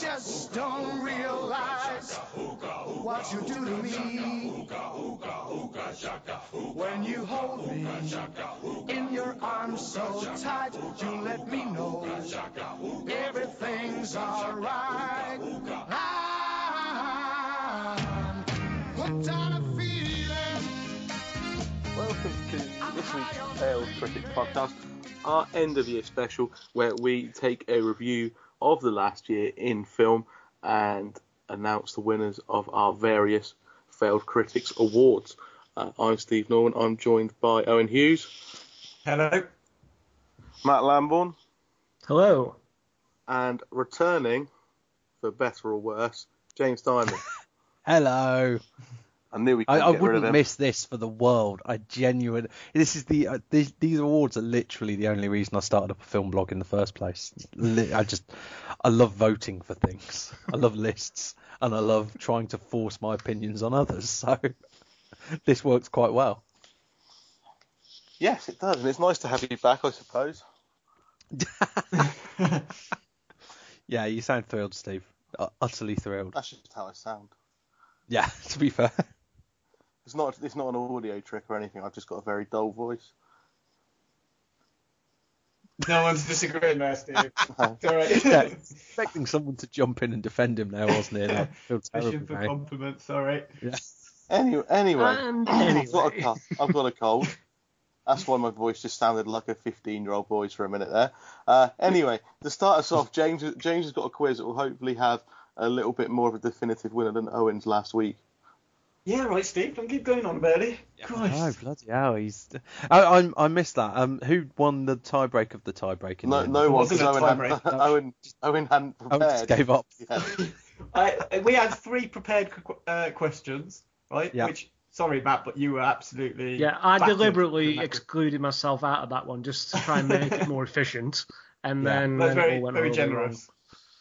Just don't realize what you do to me. When you hold me in your arms so tight, you let me know everything's alright. I'm hooked on a feeling. Welcome to this week's Failed Critics Podcast, our end of year special, where we take a review of the last year in film and announce the winners of our various Failed Critics Awards. Uh, I'm Steve Norman. I'm joined by Owen Hughes, Hello. Matt Lambourne. Hello. and returning, for better or worse, James Diamond. Hello. I knew we I, I get rid of wouldn't miss this for the world. I genuinely. This is the uh, these, these awards are literally the only reason I started up a film blog in the first place. I just I love voting for things. I love lists and I love trying to force my opinions on others. So this works quite well. Yes, it does, and it's nice to have you back, I suppose. Yeah, you sound thrilled, Steve. Utterly thrilled. That's just how I sound. Yeah, to be fair. It's not it's not an audio trick or anything. I've just got a very dull voice. No one's disagreeing there, Steve. It's all right. Yeah, expecting someone to jump in and defend him now, wasn't it? I feel Fishing for now. compliments, sorry. Yeah. Anyway, anyway, And I've got a anyway. cold. I've got a cold. That's why my voice just sounded like a 15-year-old voice for a minute there. Uh, anyway, to start us off, James James has got a quiz that will hopefully have a little bit more of a definitive winner than Owen's last week. Yeah, right, Steve. Don't keep going on about it. Oh, Christ. bloody hell! He's. I, I I missed that. Um, who won the tiebreak of the tiebreak? in No, the end? no one, wasn't because a Owen, hadn't- tiebreak. Owen, Owen hadn't I prepared. just gave up. Yeah. I, we had three prepared uh, questions, right? Yeah. Which, sorry, Matt, but you were absolutely. Yeah, I deliberately excluded myself out of that one just to try and make it more efficient. And Yeah. then, That's then very, very horribly generous.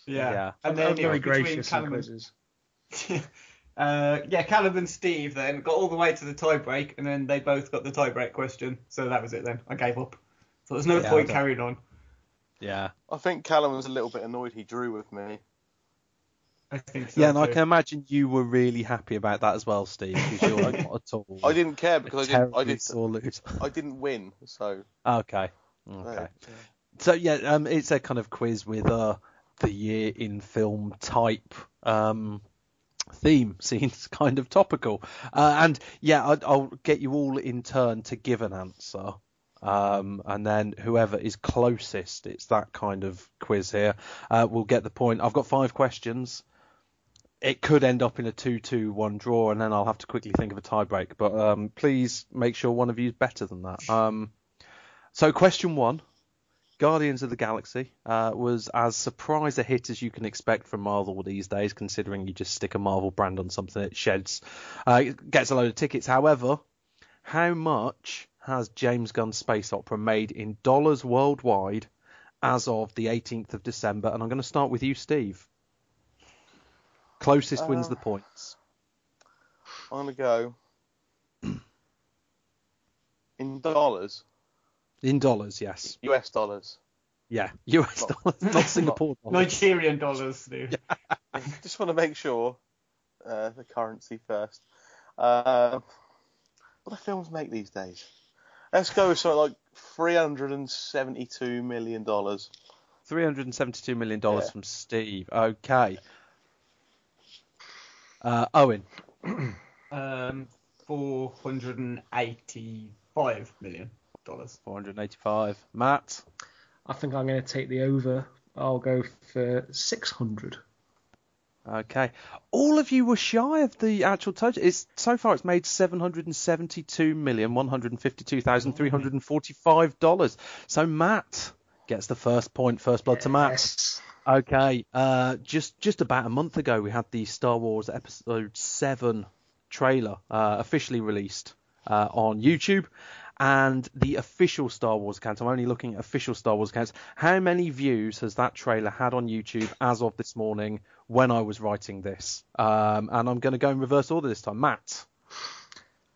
Yeah. Yeah. Wrong. And I'm then it very was between gracious in Callum and quizzes. Uh, yeah, Callum and Steve then got all the way to the tiebreak, and then they both got the tiebreak question. So that was it then. I gave up. So there's no Yeah, point carrying on. Yeah. I think Callum was a little bit annoyed he drew with me. I think so. Yeah, and I can imagine you were really happy about that as well, Steve, because you're not at all. I didn't care because I didn't, I didn't, sore loser. I didn't win. So Okay. Okay. So yeah, um, it's a kind of quiz with uh the year in film type um theme seems kind of topical. Uh, and yeah, I, I'll get you all in turn to give an answer. Um, and then whoever is closest, it's that kind of quiz here, uh, will get the point. I've got five questions. It could end up in a 2-2-1 draw, and then I'll have to quickly think of a tiebreak. But um, please make sure one of you is better than that. Um, so question one. Guardians of the Galaxy uh, was as surprise a hit as you can expect from Marvel these days, considering you just stick a Marvel brand on something it sheds, uh, it gets a load of tickets. However, how much has James Gunn's space opera made in dollars worldwide as of the 18th of December? And I'm going to start with you, Steve. Closest wins Uh, the points. I'm gonna go in dollars, In dollars, yes. US dollars. Yeah, US Not- dollars, not Singapore dollars. Nigerian dollars, Steve. Just want to make sure uh, the currency first. Uh, what do films make these days? Let's go with something like three hundred and seventy-two million dollars. $372 million Yeah. from Steve. Okay. Uh, Owen, Um, four hundred and eighty-five million dollars. 485. Matt, I think I'm going to take the over. I'll go for 600. Okay. All of you were shy of the actual total. It's so far it's made seven hundred and seventy-two million one hundred and fifty-two thousand three hundred and forty-five dollars. So Matt gets the first point. First blood to Matt. Yes. Okay. Uh, just just about a month ago, we had the Star Wars Episode Seven trailer uh, officially released uh, on YouTube. And the official Star Wars account, I'm only looking at official Star Wars accounts. How many views has that trailer had on YouTube as of this morning when I was writing this? Um, and I'm going to go in reverse order this time. Matt,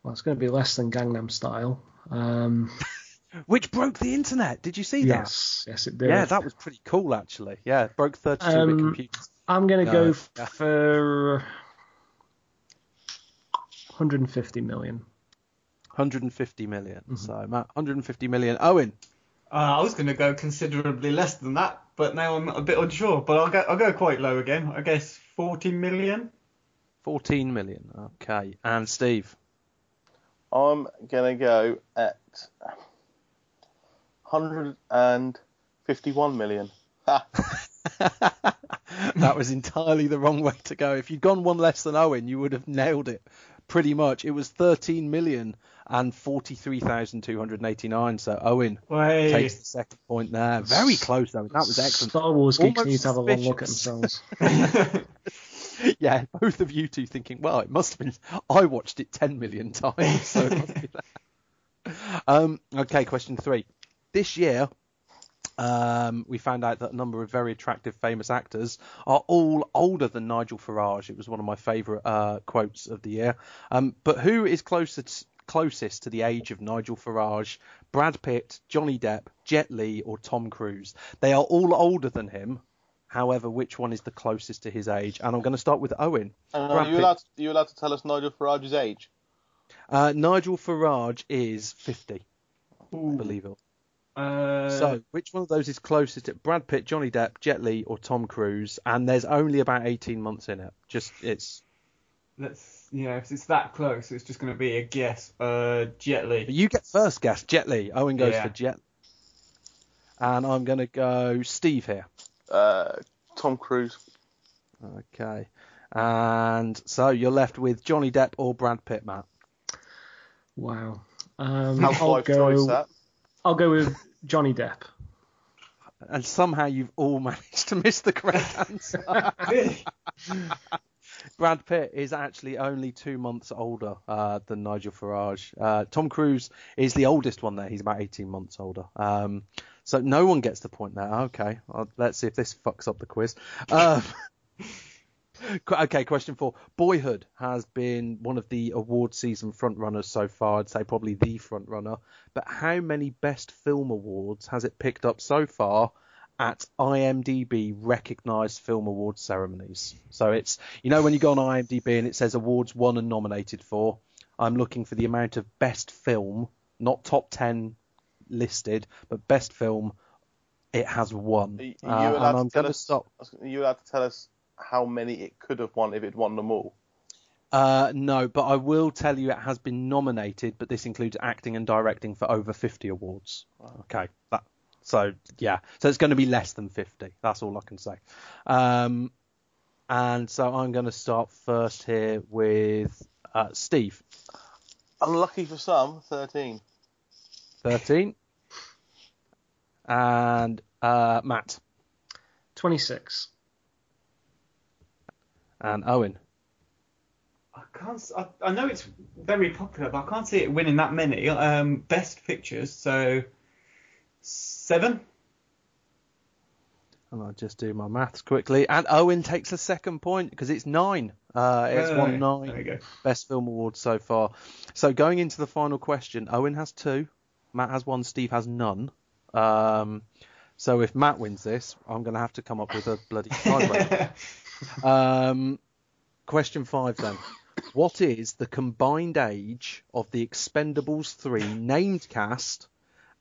Well, it's going to be less than Gangnam Style. Um, which broke the internet. Did you see that? yes, yes, it did. Yeah, that was pretty cool actually. Yeah, it broke 32-bit Um, computers. I'm going to No, go yeah. for 150 million. 150 million. Mm-hmm. So Matt, 150 million. Owen, Uh, I was going to go considerably less than that, but now I'm a bit unsure. But I'll go, I'll go quite low again. I guess 40 million. 14 million. Okay. And Steve. I'm gonna go at 151 million. That was entirely the wrong way to go. If you'd gone one less than Owen, you would have nailed it pretty much. It was 13 million and 43,289. So Owen takes the second point there. Very close, Owen. That was excellent. Star Wars geeks Almost need to have a long look at themselves. yeah, both of you two thinking, well, it must have been. I watched it 10 million times, so it must be that. Um, okay, question three. This year, um, we found out that a number of very attractive famous actors are all older than Nigel Farage. It was one of my favourite uh, quotes of the year. Um, but who is closest closest to the age of Nigel Farage, Brad Pitt, Johnny Depp, Jet Li, or Tom Cruise? They are all older than him. However, which one is the closest to his age? And I'm going to start with Owen. And Brad are you allowed? To, are you allowed to tell us Nigel Farage's age? Uh, Nigel Farage is 50, believe it. Uh, So, which one of those is closest to Brad Pitt, Johnny Depp, Jet Li, or Tom Cruise? And there's only about 18 months in it. Just it's. let's, yeah, if it's that close, it's just going to be a guess. Uh, Jet Li. You get first guess, Jet Li. Owen goes Yeah. for Jet. And I'm going to go Steve here. Uh, Tom Cruise. Okay. And so you're left with Johnny Depp or Brad Pitt, Matt. wow. Um, How I'll five choice go. that. I'll go with Johnny Depp. And somehow you've all managed to miss the correct answer. Brad Pitt is actually only two months older uh, than Nigel Farage. Uh, Tom Cruise is the oldest one there. He's about 18 months older. Um, so no one gets the point there. Okay, let's see if this fucks up the quiz. Um, okay, question four. Boyhood has been one of the award season frontrunners so far. I'd say probably the frontrunner. But how many Best Film Awards has it picked up so far? At IMDb recognized film awards ceremonies. So it's you know when you go on IMDb and it says awards won and nominated for. I'm looking for the amount of best film, not top ten listed, but best film. It has won, Are you Uh, allowed and to I'm tell going to us- stop. Are you allowed to tell us how many it could have won if it won them all? Uh, no, but I will tell you it has been nominated, but this includes acting and directing for over 50 awards. Okay, that so yeah, so it's going to be less than 50. That's all I can say. Um, and so I'm going to start first here with uh, Steve, Unlucky for some, 13. 13, and uh, Matt 26. and Owen. I can't. s- I, I know it's very popular, but I can't see it winning that many. Um, best pictures, so seven. And I'll just do my maths quickly. And Owen takes a second point because it's nine. Uh, it's won nine. There we go. Best Film award so far. So going into the final question, Owen has two, Matt has one, Steve has none. Um, so if Matt wins this, I'm going to have to come up with a bloody tiebreaker. um, question five then. What is the combined age of the Expendables 3 named cast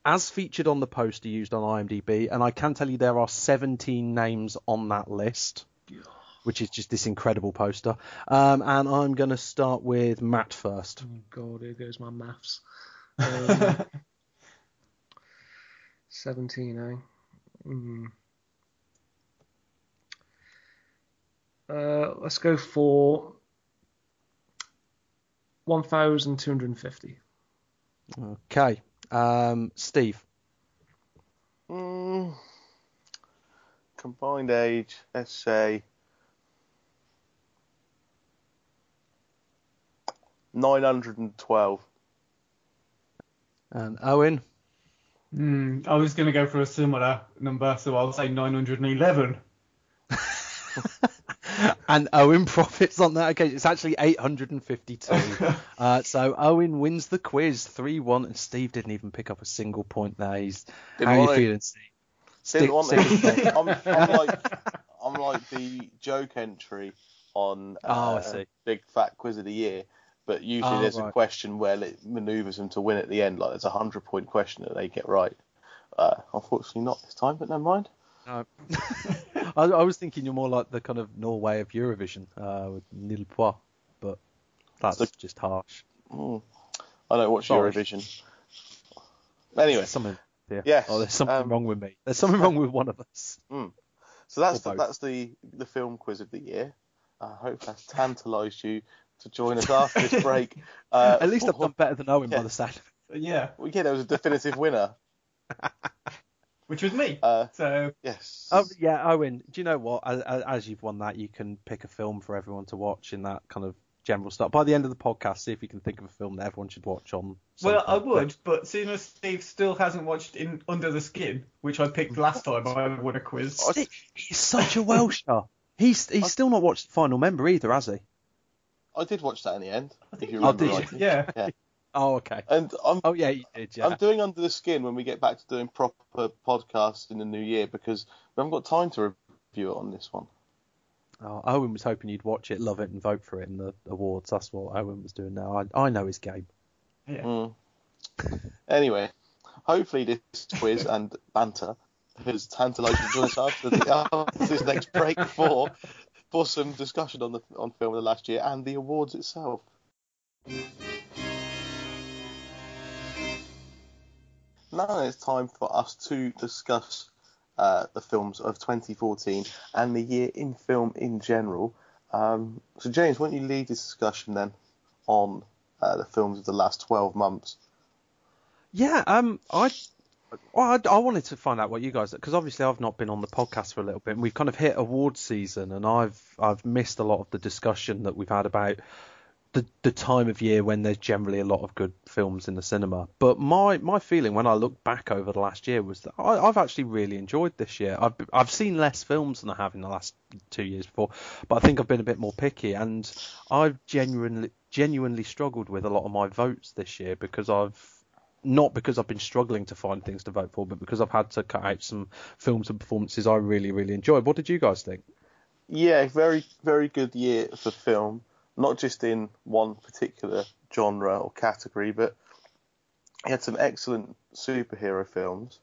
as featured on the poster used on IMDb? And I can tell you there are 17 names on that list. which is just this incredible poster. Um, and I'm going to start with Matt first. Oh God, here goes my maths. Um, Seventeen, eh? Hmm. Uh, let's go for one thousand two hundred and fifty. Okay, um, Steve. Mm, combined age, let's say 912. And Owen. Hmm, I was going to go for a similar number, so I'll say 911. and Owen profits on that occasion. It's actually 852. uh, so Owen wins the quiz 3 1, and Steve didn't even pick up a single point there. He's, Didn't how are you feeling, Steve? Stick- stick-. I'm, I'm like I'm like the joke entry on Oh, uh, see. Big Fat Quiz of the Year, but usually Oh, there's a question where it manoeuvres them to win at the end. Like there's a hundred point question that they get right. Uh, unfortunately, not this time, but never mind. No. I, I was thinking you're more like the kind of Norway of Eurovision uh, with Nul Points, but that's So- just harsh. Mm. I don't watch Sorry. Eurovision. Anyway, Something. Yeah. Yes, Oh, there's something um, wrong with me. There's something wrong with one of us. so that's the, that's the the film quiz of the year. I hope that's tantalised you to join us after this break. Uh, At least I've done better than Owen Yeah. by the sound. of it. yeah, Well, yeah, there was a definitive winner. which was me. Uh, so yes. Oh yeah, Owen. Do you know what? As, as you've won that, you can pick a film for everyone to watch in that kind of general style. By the end of the podcast, see if you can think of a film that everyone should watch on. Well, I would, but seeing as Steve still hasn't watched in Under the Skin, which I picked last time I won a quiz. Steve, he's such a Welsher. He's he's still not watched the final member either, has he? I did watch that in the end. if you Oh, did you? rightly. Yeah. Yeah. Oh okay. And I'm Oh yeah, you did. Yeah. I'm doing under the skin when we get back to doing proper podcasts in the new year because we haven't got time to review it on this one. Oh, Owen was hoping you'd watch it, love it, and vote for it in the awards. That's what Owen was doing now. I, I know his game. Yeah. Mm. Anyway, hopefully this quiz and banter has tantalised you to join us after, the, after this next break for for some discussion on the on film of the last year and the awards itself. Now it's time for us to discuss uh, the films of 2014 and the year in film in general. Um, so James, why don't you lead this discussion then on uh, the films of the last 12 months? Yeah, um, I, well, I, I wanted to find out what you guys, because obviously I've not been on the podcast for a little bit, and we've kind of hit awards season, and I've I've missed a lot of the discussion that we've had about the the time of year when there's generally a lot of good films in the cinema. But my my feeling when I look back over the last year was that I, I've actually really enjoyed this year. I've I've seen less films than I have in the last two years before, but I think I've been a bit more picky, and I've genuinely genuinely struggled with a lot of my votes this year because I've not because I've been struggling to find things to vote for, but because I've had to cut out some films and performances I really, really enjoyed. What did you guys think? Yeah, very very good year for film, not just in one particular genre or category, but he had some excellent superhero films,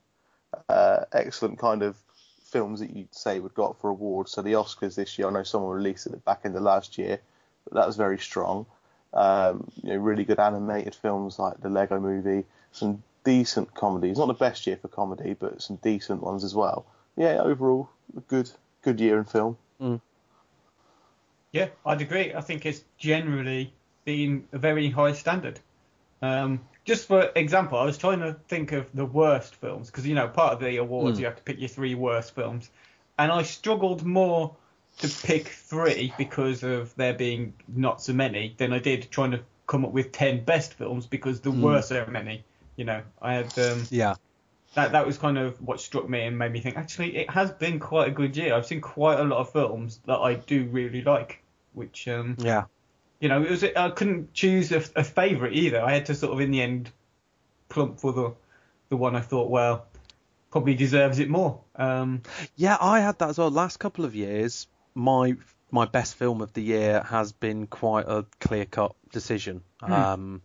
uh, excellent kind of films that you'd say would got for awards. So the Oscars this year, I know someone released it back in the last year, but that was very strong. Um, you know, really good animated films like the Lego Movie, some decent comedies. Not the best year for comedy, but some decent ones as well. Yeah, overall, a good good year in film. Yeah, I'd agree. I think it's generally been a very high standard. Um, just for example, I was trying to think of the worst films because you know part of the awards you have to pick your three worst films, and I struggled more to pick three because of there being not so many than I did trying to come up with ten best films because there were so many. You know, I had um, Yeah. That that was kind of what struck me and made me think actually it has been quite a good year. I've seen quite a lot of films that I do really like, which um Yeah. you know it was I couldn't choose a, a favorite either. I had to sort of in the end plump for the the one I thought well probably deserves it more. Um Yeah, I had that as well. Last couple of years, my my best film of the year has been quite a clear cut decision. Um,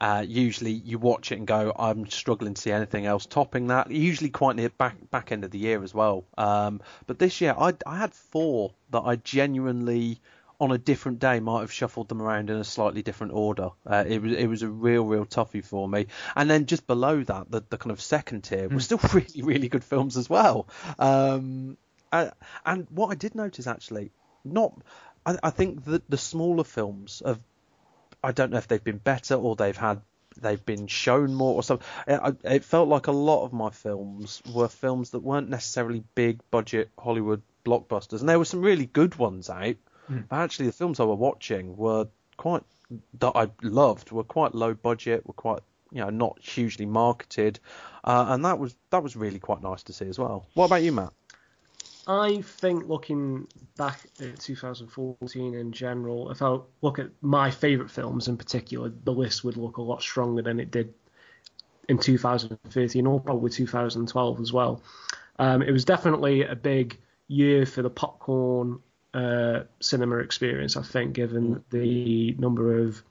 Uh, usually you watch it and go, I'm struggling to see anything else topping that. Usually quite near back back end of the year as well. Um, but this year I I had four that I genuinely on a different day might have shuffled them around in a slightly different order. Uh, it was it was a real real toughie for me. And then just below that, the, the kind of second tier was still really really good films as well. Um, and what I did notice actually, not I, I think that the smaller films have I don't know if they've been better or they've had they've been shown more or something. It, it felt like a lot of my films were films that weren't necessarily big budget Hollywood blockbusters, and there were some really good ones out. But actually, the films I were watching were quite that I loved were quite low budget, were quite you know not hugely marketed, uh, and that was that was really quite nice to see as well. What about you, Matt? I think looking back at 2014 in general, if I look at my favourite films in particular, the list would look a lot stronger than it did in 2013 or probably 2012 as well. Um, it was definitely a big year for the popcorn uh, cinema experience, I think, given the number of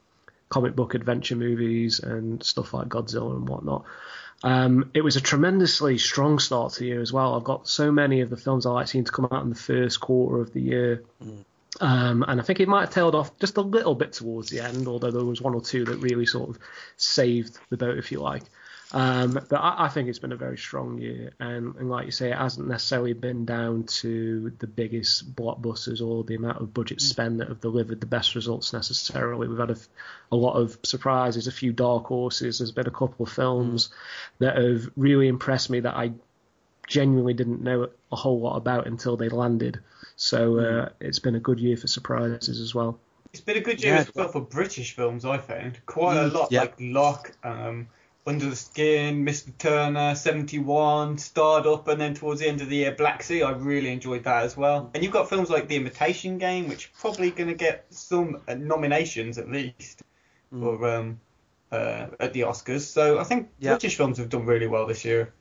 comic book adventure movies and stuff like Godzilla and whatnot. Um, it was a tremendously strong start to the year as well. I've got so many of the films I like seem to come out in the first quarter of the year. Um, and I think it might have tailed off just a little bit towards the end, although there was one or two that really sort of saved the boat, if you like. Um, but I, I think it's been a very strong year, and, and like you say, it hasn't necessarily been down to the biggest blockbusters or the amount of budget spend that have delivered the best results necessarily. We've had a, a lot of surprises, a few dark horses. There's been a couple of films that have really impressed me that I genuinely didn't know a whole lot about until they landed. So uh, it's been a good year for surprises as well. It's been a good year Yeah. as well for British films, I found. Quite a lot, yeah. like Locke, um, Under the Skin, Mr. Turner, 71, Starred Up, and then towards the end of the year, Black Sea. I really enjoyed that as well. And you've got films like The Imitation Game, which are probably going to get some uh, nominations at least for um, uh, at the Oscars. So I think Yeah. British films have done really well this year.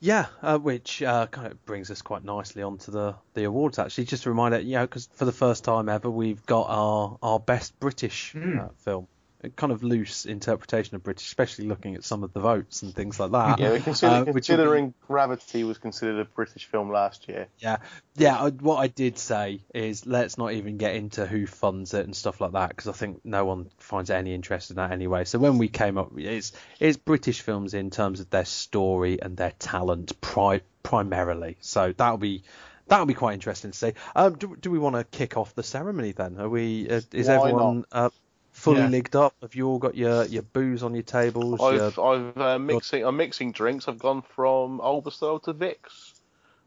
Yeah, uh, which uh, kind of brings us quite nicely onto the, the awards actually. Just a reminder, you know, because for the first time ever, we've got our our best British uh, film. Kind of loose interpretation of British, especially looking at some of the votes and things like that. Yeah, consider, Uh, be- considering Gravity was considered a British film last year. Yeah, yeah. I, what I did say is let's not even get into who funds it and stuff like that because I think no one finds any interest in that anyway. So when we came up, it's it's British films in terms of their story and their talent pri- primarily. So that'll be that'll be quite interesting to see. Um, do, do we want to kick off the ceremony then? Are we? Uh, is Why everyone uh, fully Yeah. ligged up? Have you all got your your booze on your tables? I've, I've uh, mixing, I'm mixing drinks. I've gone from Olbastyle to Vicks.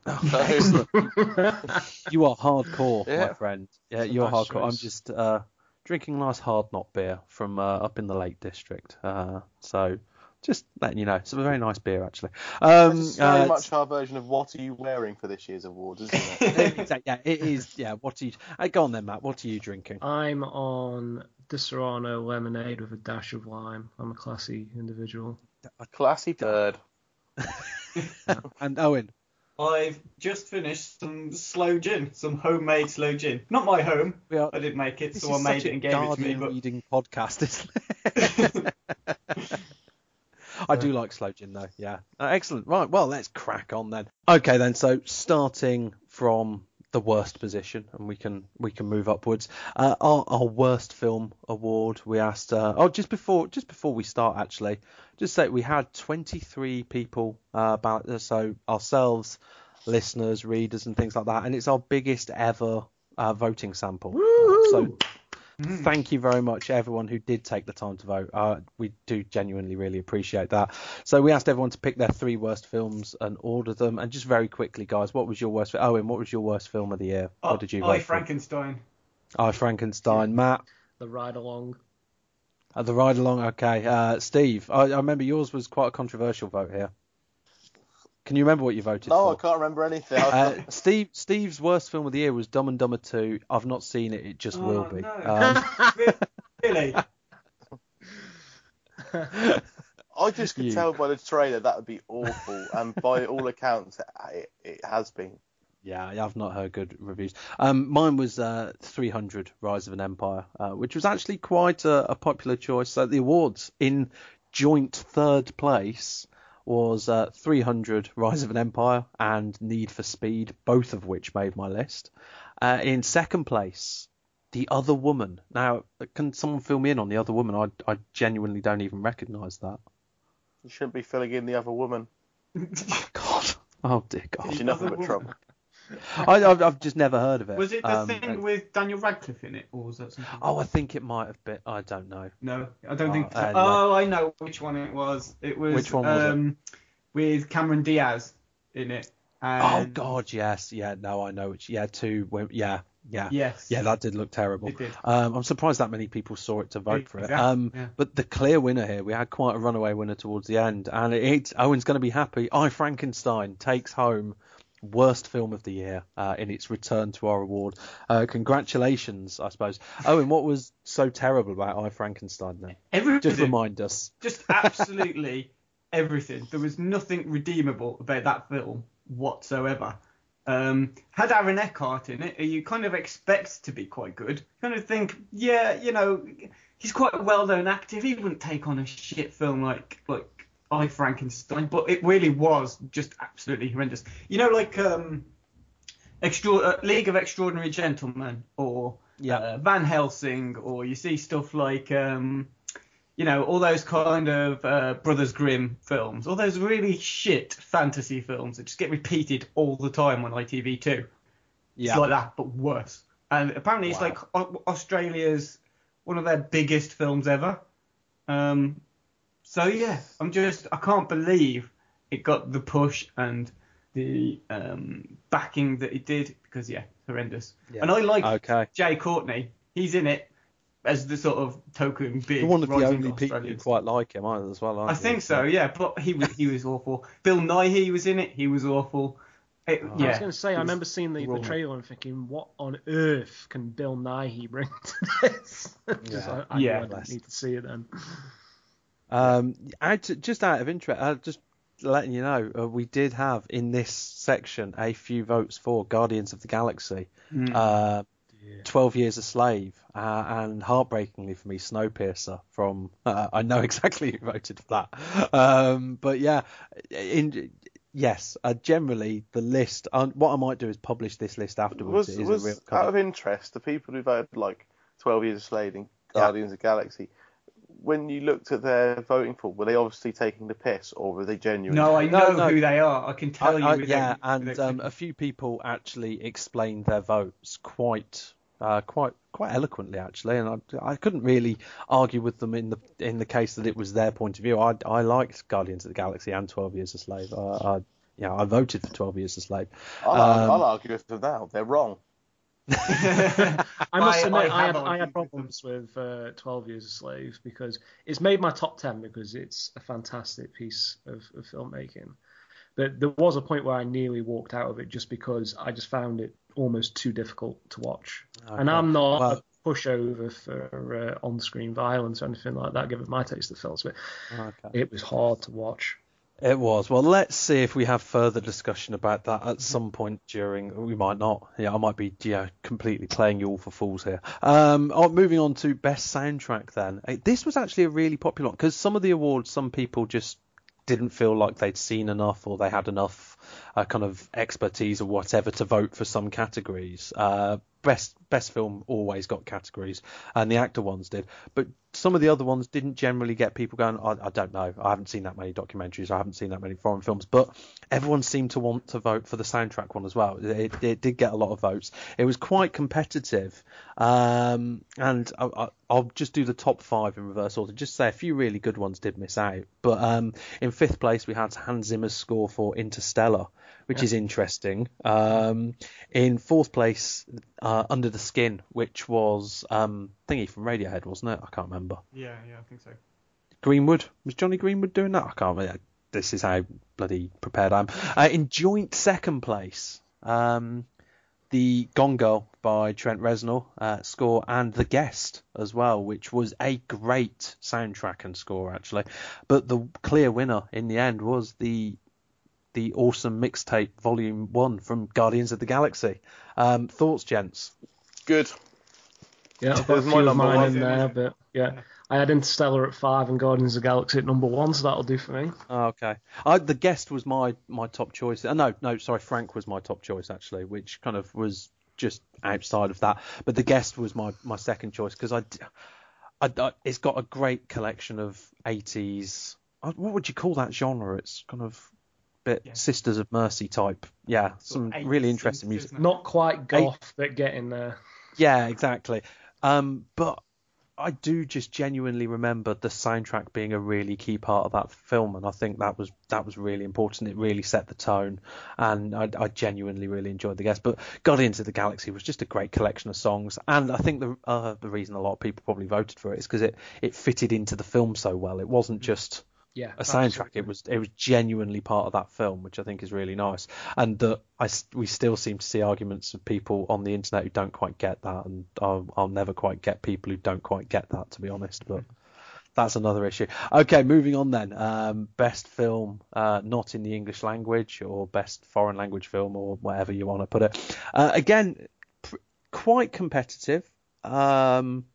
Excellent. you are hardcore, my friend. Yeah, you're nice hardcore. I'm just uh, drinking nice Hardknott beer from uh, up in the Lake District. Uh, so just letting you know, it's a very nice beer actually. Um, It's very uh, much our version of what are you wearing for this year's awards, isn't it? exact- yeah, it is. Yeah, what are you? Uh, go on then, Matt. What are you drinking? I'm on Disaronno lemonade with a dash of lime. I'm a classy individual. A classy bird. And Owen. I've just finished some sloe gin, some homemade sloe gin. Not my home. We are, I didn't make it, this so I made it and gave it to me. Guardian But reading podcast, isn't it? I do like sloe gin though. Yeah, uh, excellent. Right, well, let's crack on then. Okay, then. So starting from the worst position, and we can we can move upwards. Uh, our our worst film award. We asked. Uh, oh, just before just before we start, actually, just say we had 23 people uh, about uh, so ourselves, listeners, readers, and things like that, and it's our biggest ever uh, voting sample. Uh, so thank you very much everyone who did take the time to vote. Uh, we do genuinely really appreciate that. So we asked everyone to pick their three worst films and order them. And just very quickly guys what was your worst fi- owen what was your worst film of the year? What did you I vote for? Frankenstein. i frankenstein. Matt? The ride along. uh, the ride along okay. Uh, steve I, I remember yours was quite a controversial vote here can you remember what you voted for? No, I can't remember anything. uh, Steve Steve's worst film of the year was Dumb and Dumber 2. I've not seen it. It just will Oh, be. no. Um, Really? I just could You. tell by the trailer that would be awful, and by all accounts, it, it has been. Yeah, I've not heard good reviews. Um, mine was uh, 300 Rise of an Empire, uh, which was actually quite a, a popular choice. So the awards in joint third place was uh, 300 Rise of an Empire and Need for Speed, both of which made my list. Uh, in second place, The Other Woman. Now, can someone fill me in on The Other Woman? I, I genuinely don't even recognise that. You shouldn't be filling in the other woman. God. Oh dear God. She's nothing but trouble. I, I've, I've just never heard of it. Was it the Um, thing with Daniel Radcliffe in it, or was that something? Oh, I think it might have been. I don't know. No, I don't Oh, think. uh, no. oh, I know which one it was. It was. Which one was it? um, With Cameron Diaz in it. Oh God, yes, yeah, no, I know which. Yeah, two. Yeah, yeah, Yes. yeah. That did look terrible. It did. Um, I'm surprised that many people saw it to vote for it. Um, yeah. but the clear winner here, we had quite a runaway winner towards the end, and it, Owen's going to be happy. I Frankenstein takes home worst film of the year uh, in its return to our award. Uh, congratulations, I suppose. Owen, what was so terrible about I Frankenstein then? Everything. Just remind us. Just absolutely everything. There was nothing redeemable about that film whatsoever. Um, had Aaron Eckhart in it, you kind of expect to be quite good. You Kind of think, yeah, you know, he's quite a well-known actor. He wouldn't take on a shit film like like I Frankenstein, but it really was just absolutely horrendous. You know, like um, Extra- uh, League of Extraordinary Gentlemen or Yeah. uh, Van Helsing, or you see stuff like um, you know, all those kind of uh, Brothers Grimm films, all those really shit fantasy films that just get repeated all the time on ITV2. Yeah. It's like that, but worse. And apparently it's Wow. like Australia's one of their biggest films ever. Um, so yeah, I'm just I can't believe it got the push and the um, backing that it did because yeah, horrendous. Yeah. And I like Okay. Jai Courtney. He's in it as the sort of token big. You're one of the only people who quite like him either as well. Aren't I you? think so, yeah. But he was he was awful. Bill Nighy was in it. He was awful. It, Oh. I was going to say, I remember seeing the, the trailer and thinking, what on earth can Bill Nighy bring to this? Yeah. I, I, Yeah. I didn't need to see it then. Um, I, just out of interest, uh, just letting you know, uh, we did have in this section a few votes for Guardians of the Galaxy, Mm. uh, Twelve Years a Slave, uh, and heartbreakingly for me, Snowpiercer. From uh, I know exactly who voted for that, um, but yeah, in yes, uh, generally the list. Uh, what I might do is publish this list afterwards. Was, it is a was real out of- of interest, the people who voted like 12 Years a Slave and Guardians of the Galaxy, when you looked at their voting for, were they obviously taking the piss or were they genuine? No, I know no. who they are. I can tell I- you. I- without- yeah, and without um, a few people actually explained their votes quite, uh, quite, quite eloquently actually, and I, I couldn't really argue with them in the in the case that it was their point of view. I, I liked Guardians of the Galaxy and Twelve Years a Slave. I, I yeah, I voted for Twelve Years a Slave. I'll, Um, I'll argue with them now. They're wrong. I must I- admit, I I, have had, I argued had problems with uh, 12 Years a Slave because it's made my top 10 because it's a fantastic piece of, of filmmaking. But there was a point where I nearly walked out of it just because I just found it almost too difficult to watch. And I'm not Well- a pushover for uh, on-screen violence or anything like that, given my taste of films, but Okay. it was hard to watch. It was. Well, let's see if we have further discussion about that at some point during. We might not. Yeah, I might be yeah, completely playing you all for fools here. Um, oh, moving on to best soundtrack then. This was actually a really popular one because some of the awards, some people just didn't feel like they'd seen enough or they had enough kind of expertise or whatever to vote for some categories. Uh, best best film always got categories, and the actor ones did, but some of the other ones didn't generally get people going. I, I don't know. I haven't seen that many documentaries. I haven't seen that many foreign films, but everyone seemed to want to vote for the soundtrack one as well. It, it did get a lot of votes. It was quite competitive, um, and I, I, I'll just do the top five in reverse order. Just say a few really good ones did miss out, but um, in fifth place we had Hans Zimmer's score for Interstellar, which is interesting. Um, in fourth place, uh, Under the Skin, which was um, thingy from Radiohead, wasn't it? I can't remember. Yeah, yeah, I think so. Greenwood was Jonny Greenwood doing that? I can't remember. This is how bloody prepared I am. Uh, in joint second place, um, the Gone Girl by Trent Reznor uh, score and The Guest as well, which was a great soundtrack and score actually. But the clear winner in the end was the the awesome mixtape Volume One from Guardians of the Galaxy. Um, thoughts, gents? Good. Yeah, I've got a my few of mine in there, but yeah. I had Interstellar at five and Guardians of the Galaxy at number one, so that'll do for me. Oh, okay. I, the guest was my my top choice. Uh, no, no, sorry, Frank was my top choice actually, which kind of was just outside of that. But the guest was my my second choice because I, d- I- I- it's got a great collection of 80s. uh, What would you call that genre? It's kind of bit Yeah. Sisters of Mercy type. Yeah, some Sort really interesting music. isn't it? Not quite goth, but getting there. Yeah, exactly. Um, but I do just genuinely remember the soundtrack being a really key part of that film, and I think that was that was really important. It really set the tone, and I, I genuinely really enjoyed the guest. But Guardians of the Galaxy was just a great collection of songs, and I think the uh, the reason a lot of people probably voted for it is because it it fitted into the film so well. It wasn't just Yeah. a soundtrack. absolutely. It was it was genuinely part of that film, which I think is really nice. And that I we still seem to see arguments of people on the internet who don't quite get that, and I'll, I'll never quite get people who don't quite get that, to be honest. But that's another issue. Okay, moving on then. Um, best film uh, not in the English language, or best foreign language film, or whatever you want to put it. Uh, again, pr- quite competitive. Um,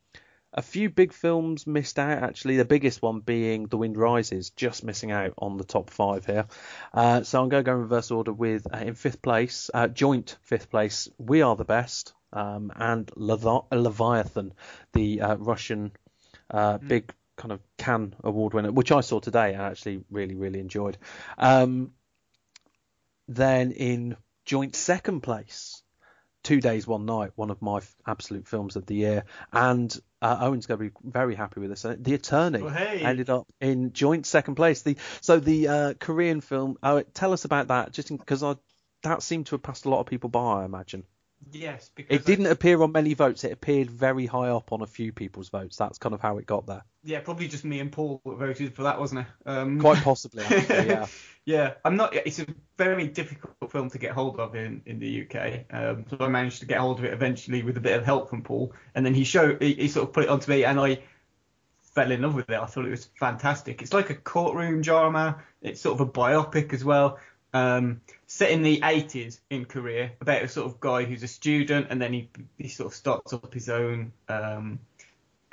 a few big films missed out actually. The biggest one being The Wind Rises, just missing out on the top five here. Uh, so I'm going to go in reverse order with uh, in fifth place, uh, joint fifth place, We Are the Best, um, and Levi- Leviathan, the uh, Russian uh, big kind of Cannes award winner, which I saw today and actually really really enjoyed. Um, then in joint second place, Two Days One Night, one of my f- absolute films of the year, and uh, Owen's going to be very happy with this. Uh, The Attorney Oh, hey. ended up in joint second place. The so the uh, Korean film. Uh, tell us about that, just because I that seemed to have passed a lot of people by. I imagine Yes, because it didn't appear on many votes. It appeared very high up on a few people's votes. That's kind of how it got there. Yeah, probably just me and Paul voted for that, wasn't it? Um, Quite possibly, actually, yeah. yeah, I'm not. It's a very difficult film to get hold of in, in the UK. Um, so I managed to get hold of it eventually with a bit of help from Paul, and then he showed he, he sort of put it onto me, and I fell in love with it. I thought it was fantastic. It's like a courtroom drama. It's sort of a biopic as well. Um, set in the 80s in Korea about a sort of guy who's a student, and then he he sort of starts up his own um,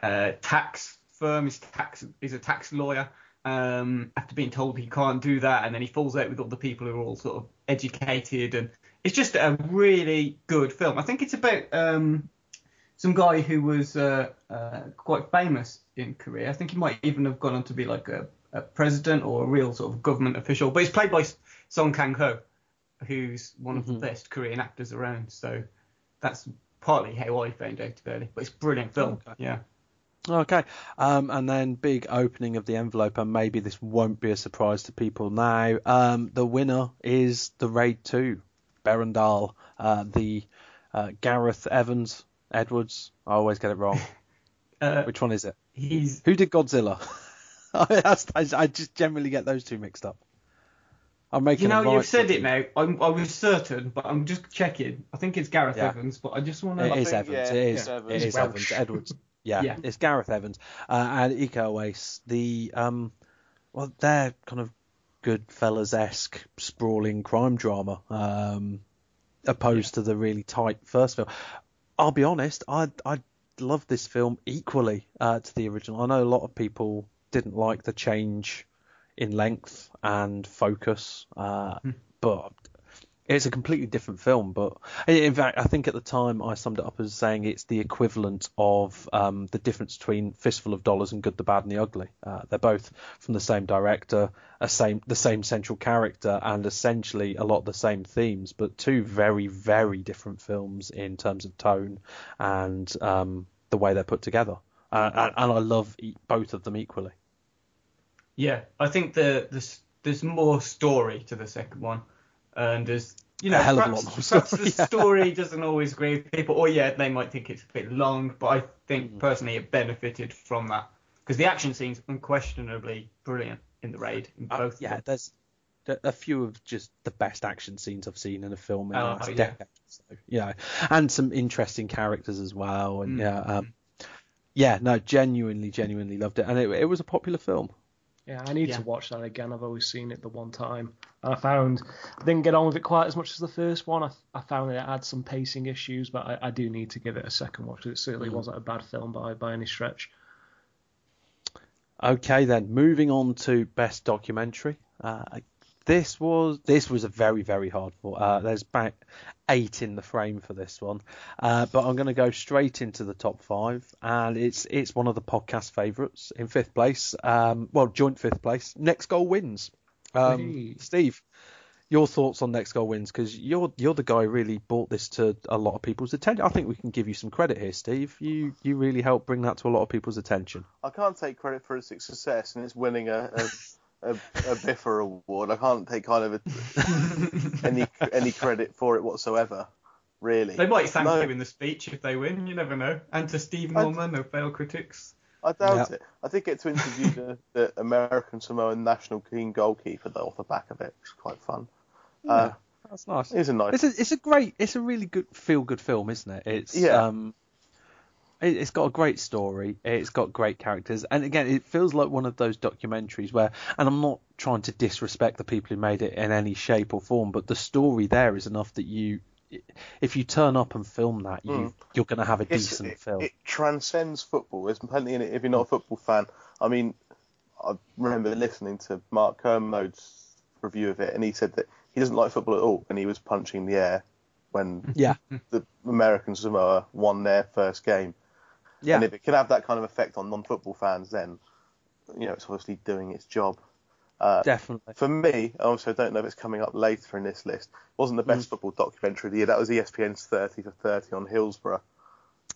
uh, tax firm. He's tax he's a tax lawyer. Um, after being told he can't do that, and then he falls out with all the people who are all sort of educated, and it's just a really good film. I think it's about um, some guy who was uh, uh, quite famous in Korea. I think he might even have gone on to be like a, a president or a real sort of government official. But he's played by Song Kang Ho, who's one of the best Korean actors around. So that's partly how I found out about it. But it's a brilliant film. Okay. Yeah. Okay, um, and then big opening of the envelope, and maybe this won't be a surprise to people now. Um, the winner is the Raid 2, Berandal, uh, the uh, Gareth Evans Edwards. I always get it wrong. Uh, Which one is it? he's Who did Godzilla? I, I, I just generally get those two mixed up. I'm making. You know, right you've said it now. I'm, I was certain, but I'm just checking. I think it's Gareth Yeah. Evans, but I just want to. It is think, Evans. yeah, it is. yeah, Evans. It is He's Evans. Edwards. Yeah, Yeah. it's Gareth Evans uh, and Iko Uwais. The um, well, they're kind of Goodfellas esque sprawling crime drama, um, opposed to the really tight first film. I'll be honest, I I love this film equally uh, to the original. I know a lot of people didn't like the change in length and focus, uh, but it's a completely different film. But in fact, I think at the time I summed it up as saying it's the equivalent of um, the difference between Fistful of Dollars and Good, the Bad, and the Ugly. Uh, they're both from the same director, a same the same central character, and essentially a lot of the same themes, but two very very different films in terms of tone and um, the way they're put together. Uh, and, and I love both of them equally. Yeah, I think the, the there's more story to the second one, and there's you know A hell of a perhaps, lot more perhaps story, the yeah. story doesn't always agree with people, or yeah, they might think it's a bit long, but I think Mm. personally it benefited from that because the action scenes unquestionably brilliant in the raid in Uh, both. of yeah, there's a few of just the best action scenes I've seen in a film in the Oh, last yeah. decade. So, yeah, and some interesting characters as well. And Mm. yeah, um, yeah, no, genuinely, genuinely loved it, and it, it was a popular film. Yeah, I need Yeah. to watch that again. I've always seen it the one time. And I found I didn't get on with it quite as much as the first one. I, I found it had some pacing issues, but I, I do need to give it a second watch. It certainly wasn't a bad film by by any stretch. Okay, then moving on to best documentary. Uh, this was this was a very very hard one. Uh, there's about eight in the frame for this one, uh, but I'm going to go straight into the top five, and it's it's one of the podcast favourites in fifth place. Um, well, joint fifth place. Next goal wins. Um, Hey. Steve, your thoughts on next goal wins because you're you're the guy who really brought this to a lot of people's attention. I think we can give you some credit here, Steve. You you really helped bring that to a lot of people's attention. I can't take credit for its success and it's winning a a, a, a BIFA award. I can't take kind of a, any any credit for it whatsoever. Really. They might thank No. you in the speech if they win. You never know. And to Steve I- Norman of Failed Critics. I doubt Yeah. it. I did get to interview the, the American Samoan national team goalkeeper though off the back of it, which is quite fun. Uh, That's nice. it's a nice. It's a it's a great it's a really good feel good film, isn't it? It's Yeah. um it, it's got a great story. It's got great characters, and again, it feels like one of those documentaries where, and I'm not trying to disrespect the people who made it in any shape or form, but the story there is enough that you, if you turn up and film that, you Mm. you're going to have a It's- decent it, film. it transcends football. There's plenty in it. If you're not a football fan, I mean, I remember listening to Mark Kermode's review of it, and he said that he doesn't like football at all, and he was punching the air when yeah, the American Samoa won their first game. Yeah, And if it can have that kind of effect on non-football fans, then you know it's obviously doing its job. Uh, definitely. for me, I also don't know if it's coming up later in this list. It wasn't the Mm. best football documentary of the year. That was ESPN's 30 for 30 on Hillsborough.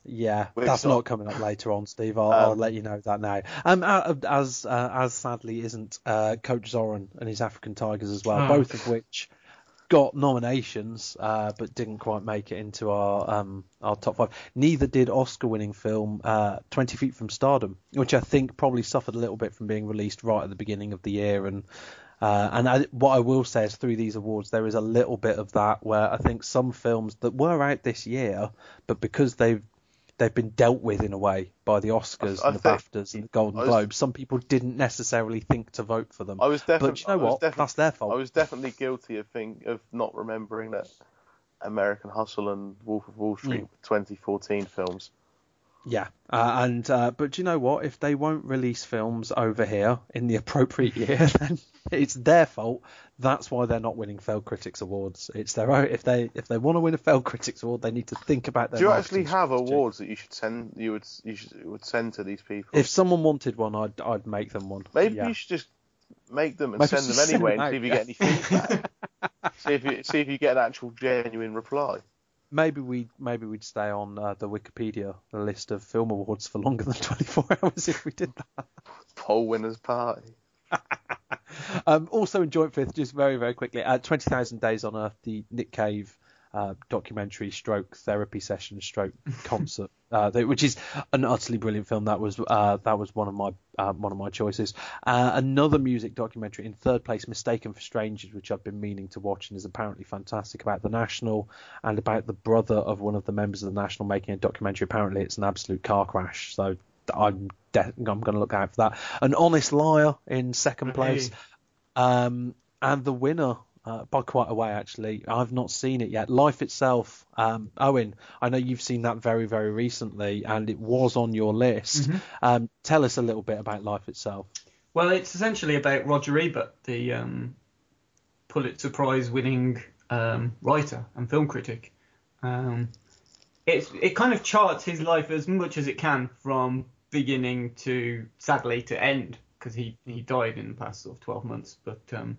Yeah, Which that's not- not coming up later on, Steve. I'll, I'll Um, let you know that now. Um, uh, as uh, as sadly isn't uh, Coach Zoran and his African Tigers as well, Oh. both of which got nominations uh, but didn't quite make it into our um, our top five. Neither did Oscar-winning film uh, Twenty Feet from Stardom, which I think probably suffered a little bit from being released right at the beginning of the year and. Uh, and I, what I will say is through these awards, there is a little bit of that where I think some films that were out this year, but because they've they've been dealt with in a way by the Oscars I and the BAFTAs and the Golden was- Globes, some people didn't necessarily think to vote for them. I was definitely. but you know what? That's their fault. I was definitely guilty of think, of not remembering that American Hustle and Wolf of Wall Street Mm. were 2014 films. Yeah, uh, and uh, but you know what? If they won't release films over here in the appropriate year, then it's their fault. That's why they're not winning Failed Critics Awards. It's their own. If they if they want to win a Failed Critics Award, they need to think about their. Do you actually have strategy. awards that you should send? You would you should would send to these people? If someone wanted one, I'd I'd make them one. Maybe yeah. you should just make them and Maybe send them send anyway them and see if you yeah. get any feedback. see if you see if you get an actual genuine reply. Maybe we maybe we'd stay on uh, the Wikipedia list of film awards for longer than 24 hours if we did that. Poll winners party. Um, also in joint fifth, just very very quickly, uh, 20,000 Days on Earth, the Nick Cave uh, documentary, stroke therapy session, stroke concert, uh, which is an utterly brilliant film. That was uh, that was one of my uh, one of my choices. Uh, another music documentary in third place, Mistaken for Strangers, which I've been meaning to watch and is apparently fantastic about the National and about the brother of one of the members of the National making a documentary. Apparently, it's an absolute car crash. So I'm de- I'm going to look out for that. An Honest Liar in second place. Hey. Um, and the winner, uh, by quite a way actually, I've not seen it yet. Life itself, um, Owen, I know you've seen that very, very recently, and it was on your list. Mm-hmm. Um, tell us a little bit about Life itself. Well, it's essentially about Roger Ebert, the um, Pulitzer Prize winning um, writer and film critic. Um, it's, it kind of charts his life as much as it can from beginning to, sadly, to end, because he, he died in the past sort of 12 months. But um,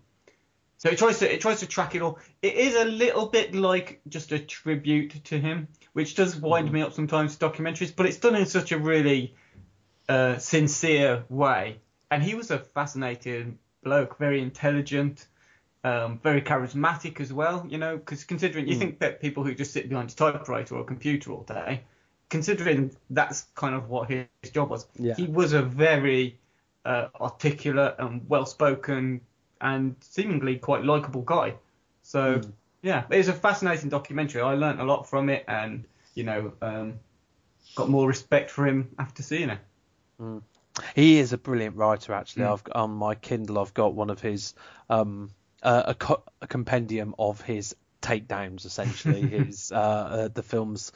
so it tries to it tries to track it all. It is a little bit like just a tribute to him, which does wind me up sometimes documentaries, but it's done in such a really uh, sincere way. And he was a fascinating bloke, very intelligent, um, very charismatic as well. You know, because considering you think that people who just sit behind a typewriter or a computer all day, considering that's kind of what his, his job was, Yeah. he was a very uh, articulate and well-spoken and seemingly quite likable guy. So yeah, it's a fascinating documentary. I learnt a lot from it, and you know, um, got more respect for him after seeing it. He is a brilliant writer. Actually, I've on my Kindle, I've got one of his um, uh, a, co- a compendium of his takedowns, essentially his uh, uh, the films.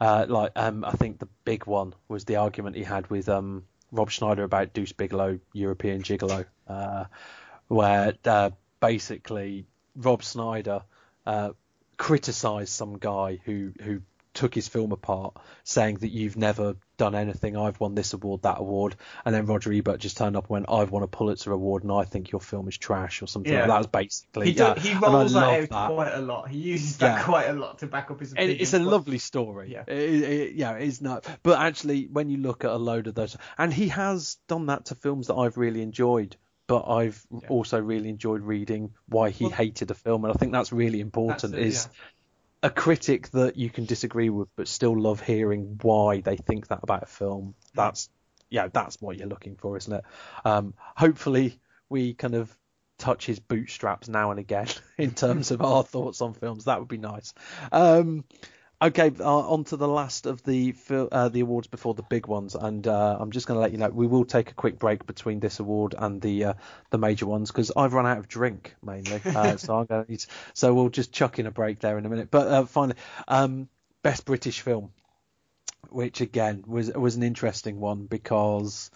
Uh, like um, I think the big one was the argument he had with um, Rob Schneider about Deuce Bigalow, European Gigolo, uh, where uh, basically Rob Schneider uh, criticised some guy who who took his film apart, saying that you've never done anything. I've won this award, that award, and then Roger Ebert just turned up and went, "I've won a Pulitzer award, and I think your film is trash," or something. Yeah. Like that was basically. He, yeah, he and rolls that out that. quite a lot. He uses that Yeah. quite a lot to back up his opinion. it's a lovely story. Yeah. It, it, yeah, it's not. But actually, when you look at a load of those, and he has done that to films that I've really enjoyed. But I've also really enjoyed reading why he Well- hated a film, and I think that's really important. That's it, is a critic that you can disagree with, but still love hearing why they think that about a film. That's yeah, that's what you're looking for, isn't it? Um, hopefully, we kind of touch his bootstraps now and again in terms of our thoughts on films. That would be nice. Um, okay, uh, on to the last of the uh, the awards before the big ones, and uh, I'm just going to let you know we will take a quick break between this award and the uh, the major ones because I've run out of drink mainly, uh, so I'm going to need. So we'll just chuck in a break there in a minute. But uh, finally, um, best British film, which again was was an interesting one because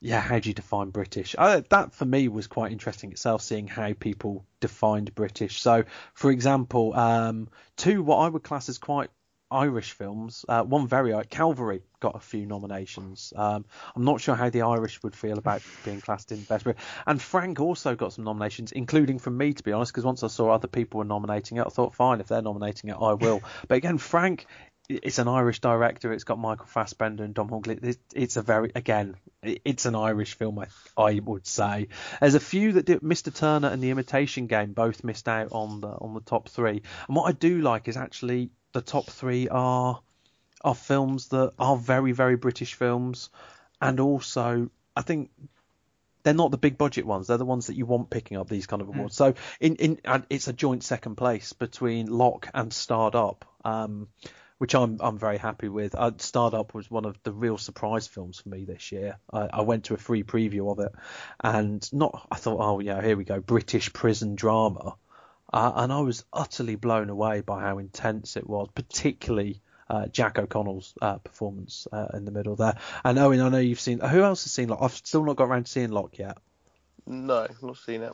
yeah, how do you define British? Uh, that for me was quite interesting itself, seeing how people defined British. So, for example, um, two what I would class as quite Irish films. Uh, one very Calvary got a few nominations. Um, I'm not sure how the Irish would feel about being classed in best. And Frank also got some nominations, including from me, to be honest, because once I saw other people were nominating it, I thought, fine, if they're nominating it, I will. but again, Frank. It's an Irish director. It's got Michael Fassbender and Dom Hungley. It's, it's a very, again, it- it's an Irish film. I, I would say. There's a few that did. Mr. Turner and The Imitation Game both missed out on the on the top three. And what I do like is actually the top three are are films that are very very British films, and also I think they're not the big budget ones. They're the ones that you want picking up these kind of awards. So in in and it's a joint second place between Locke and Starred Up. Um, which I'm I'm very happy with. Uh, Starred Up was one of the real surprise films for me this year. I, I went to a free preview of it, and not I thought, oh yeah, here we go, British prison drama, uh, and I was utterly blown away by how intense it was, particularly. Uh, Jack O'Connell's uh, performance uh, in the middle there, and Owen, I know you've seen. Who else has seen Locke? I've still not got around to seeing Locke yet. No, not seen it.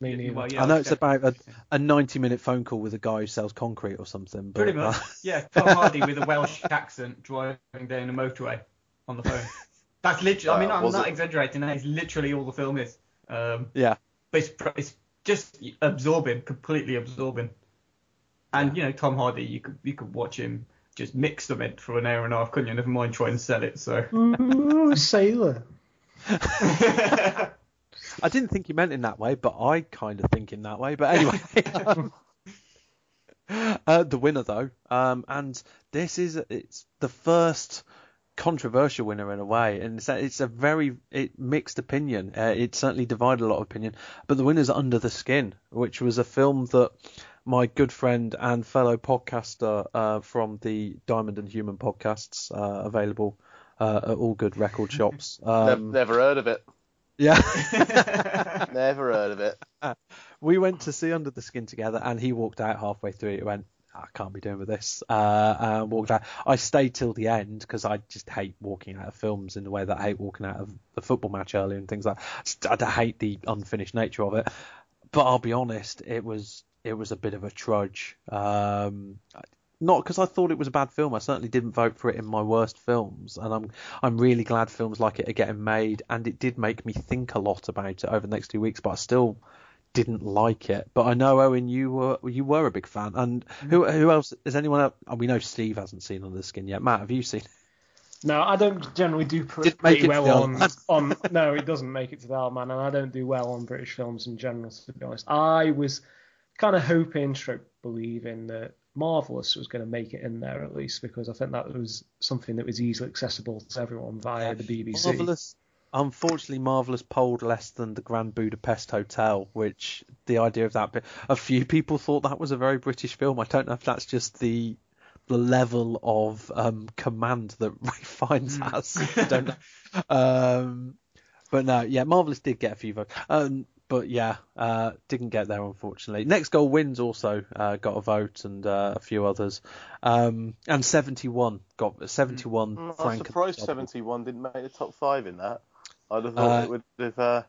Me neither. Well, yeah, I know it's about a, a 90 minute phone call with a guy who sells concrete or something. But, Pretty much. uh, Yeah, Tom Hardy with a Welsh accent driving down a motorway on the phone. That's literally. I mean, Uh, I'm not it- exaggerating. That is literally all the film is. Um, yeah. but it's, it's just absorbing, completely absorbing. And you know, Tom Hardy, you could you could watch him just mix cement for an hour and a half, couldn't you? Never mind try and sell it. So. Ooh, sailor. I didn't think you meant in that way, but I kind of think in that way. But anyway, uh, the winner though, um, and this is it's the first controversial winner in a way, and it's a, it's a very it, mixed opinion. Uh, it certainly divided a lot of opinion, but the winner's Under the Skin, which was a film that my good friend and fellow podcaster uh, from the Diamond and Human podcasts, uh, available uh, at all good record shops. Um, never heard of it. yeah. Never heard of it. we went to see Under the Skin together, and he walked out halfway through. He went, I can't be doing with this. Uh, and walked out. I stayed till the end because I just hate walking out of films in the way that I hate walking out of the football match earlier and things like. that. I hate the unfinished nature of it. But I'll be honest, it was it was a bit of a trudge. Um, not because I thought it was a bad film. I certainly didn't vote for it in my worst films, and I'm I'm really glad films like it are getting made. And it did make me think a lot about it over the next two weeks. But I still didn't like it. But I know Owen, you were you were a big fan. And who mm. who else? Is anyone else? oh, we know Steve hasn't seen Under the Skin yet. Matt, have you seen? No, I don't generally do pr- Didn't make pretty well on, on. No, it doesn't make it to the Isle Man, and I don't do well on British films in general. To be honest, I was kind of hoping, stroke believing that Marvellous was going to make it in there at least because I think that was something that was easily accessible to everyone via the BBC. Marvellous. Unfortunately, Marvellous polled less than the Grand Budapest Hotel, which the idea of that, bit, a few people thought that was a very British film. I don't know if that's just the the level of um, command that Ralph Fiennes Hmm. has. I don't know. Um, but no, yeah, Marvellous did get a few votes. Um, but yeah, uh, didn't get there unfortunately. Next Goal Wins also uh, got a vote and uh, a few others. Um, and 71 got 71. Mm, I'm Frank surprised 71 didn't make the top five in that. I'd have thought Uh, it would have. Uh,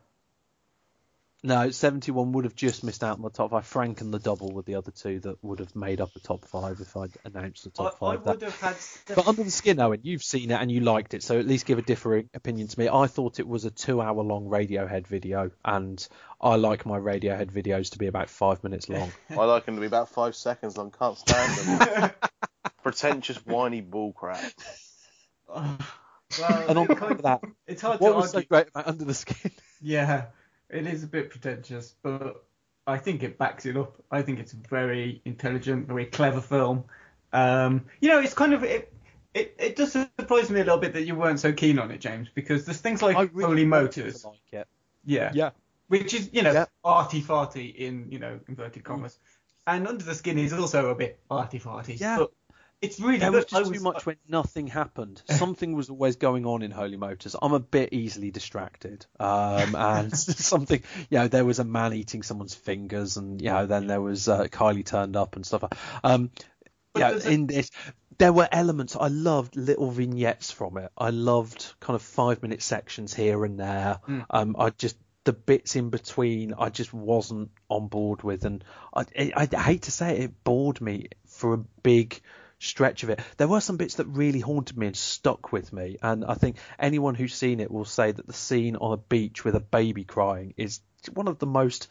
No, 71 would have just missed out on the top five. Frank and the double were the other two that would have made up the top five if I'd announced the top I five. there. would have had. But under the skin, Owen, you've seen it and you liked it, so at least give a differing opinion to me. I thought it was a two-hour-long Radiohead video, and I like my Radiohead videos to be about five minutes long. I like them to be about five seconds long. Can't stand them. Pretentious, whiny bullcrap. well, and on top of that, it's hard what to was so argue. great about Under the Skin? Yeah, it is a bit pretentious, but I think it backs it up. I think it's a very intelligent, very clever film. Um, you know, it's kind of it. It, it does surprise me a little bit that you weren't so keen on it, James, because there's things like I really Holy Motors, like it. yeah, Yeah. which is you know Yeah. arty farty in you know inverted commas, and Under the Skin is also a bit arty farty. Yeah. but it's really There was just too much when nothing happened. Something was always going on in Holy Motors. I'm a bit easily distracted. Um, and something, you know, there was a man eating someone's fingers, and you know, then there was uh, Kylie turned up and stuff. Um, yeah, there's a- in this, there were elements. I loved little vignettes from it. I loved kind of five minute sections here and there. Mm. Um, I just the bits in between, I just wasn't on board with, and I, I, I hate to say it, it bored me for a big stretch of it. There were some bits that really haunted me and stuck with me, and I think anyone who's seen it will say that the scene on a beach with a baby crying is one of the most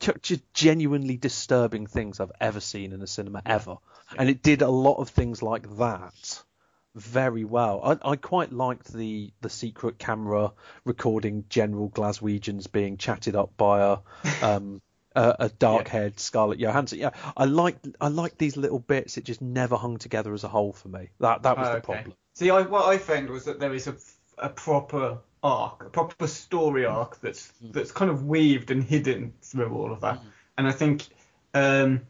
just genuinely disturbing things I've ever seen in a cinema ever. And it did a lot of things like that very well. I, I quite liked the the secret camera recording General Glaswegians being chatted up by a um a, a dark-haired Scarlett Johansson. Yeah, I like I liked these little bits. It just never hung together as a whole for me. That that was Oh, the okay. problem. See, I, what I found was that there is a, a proper arc, a proper story arc that's Hmm. that's kind of weaved and hidden through all of that. And I think um,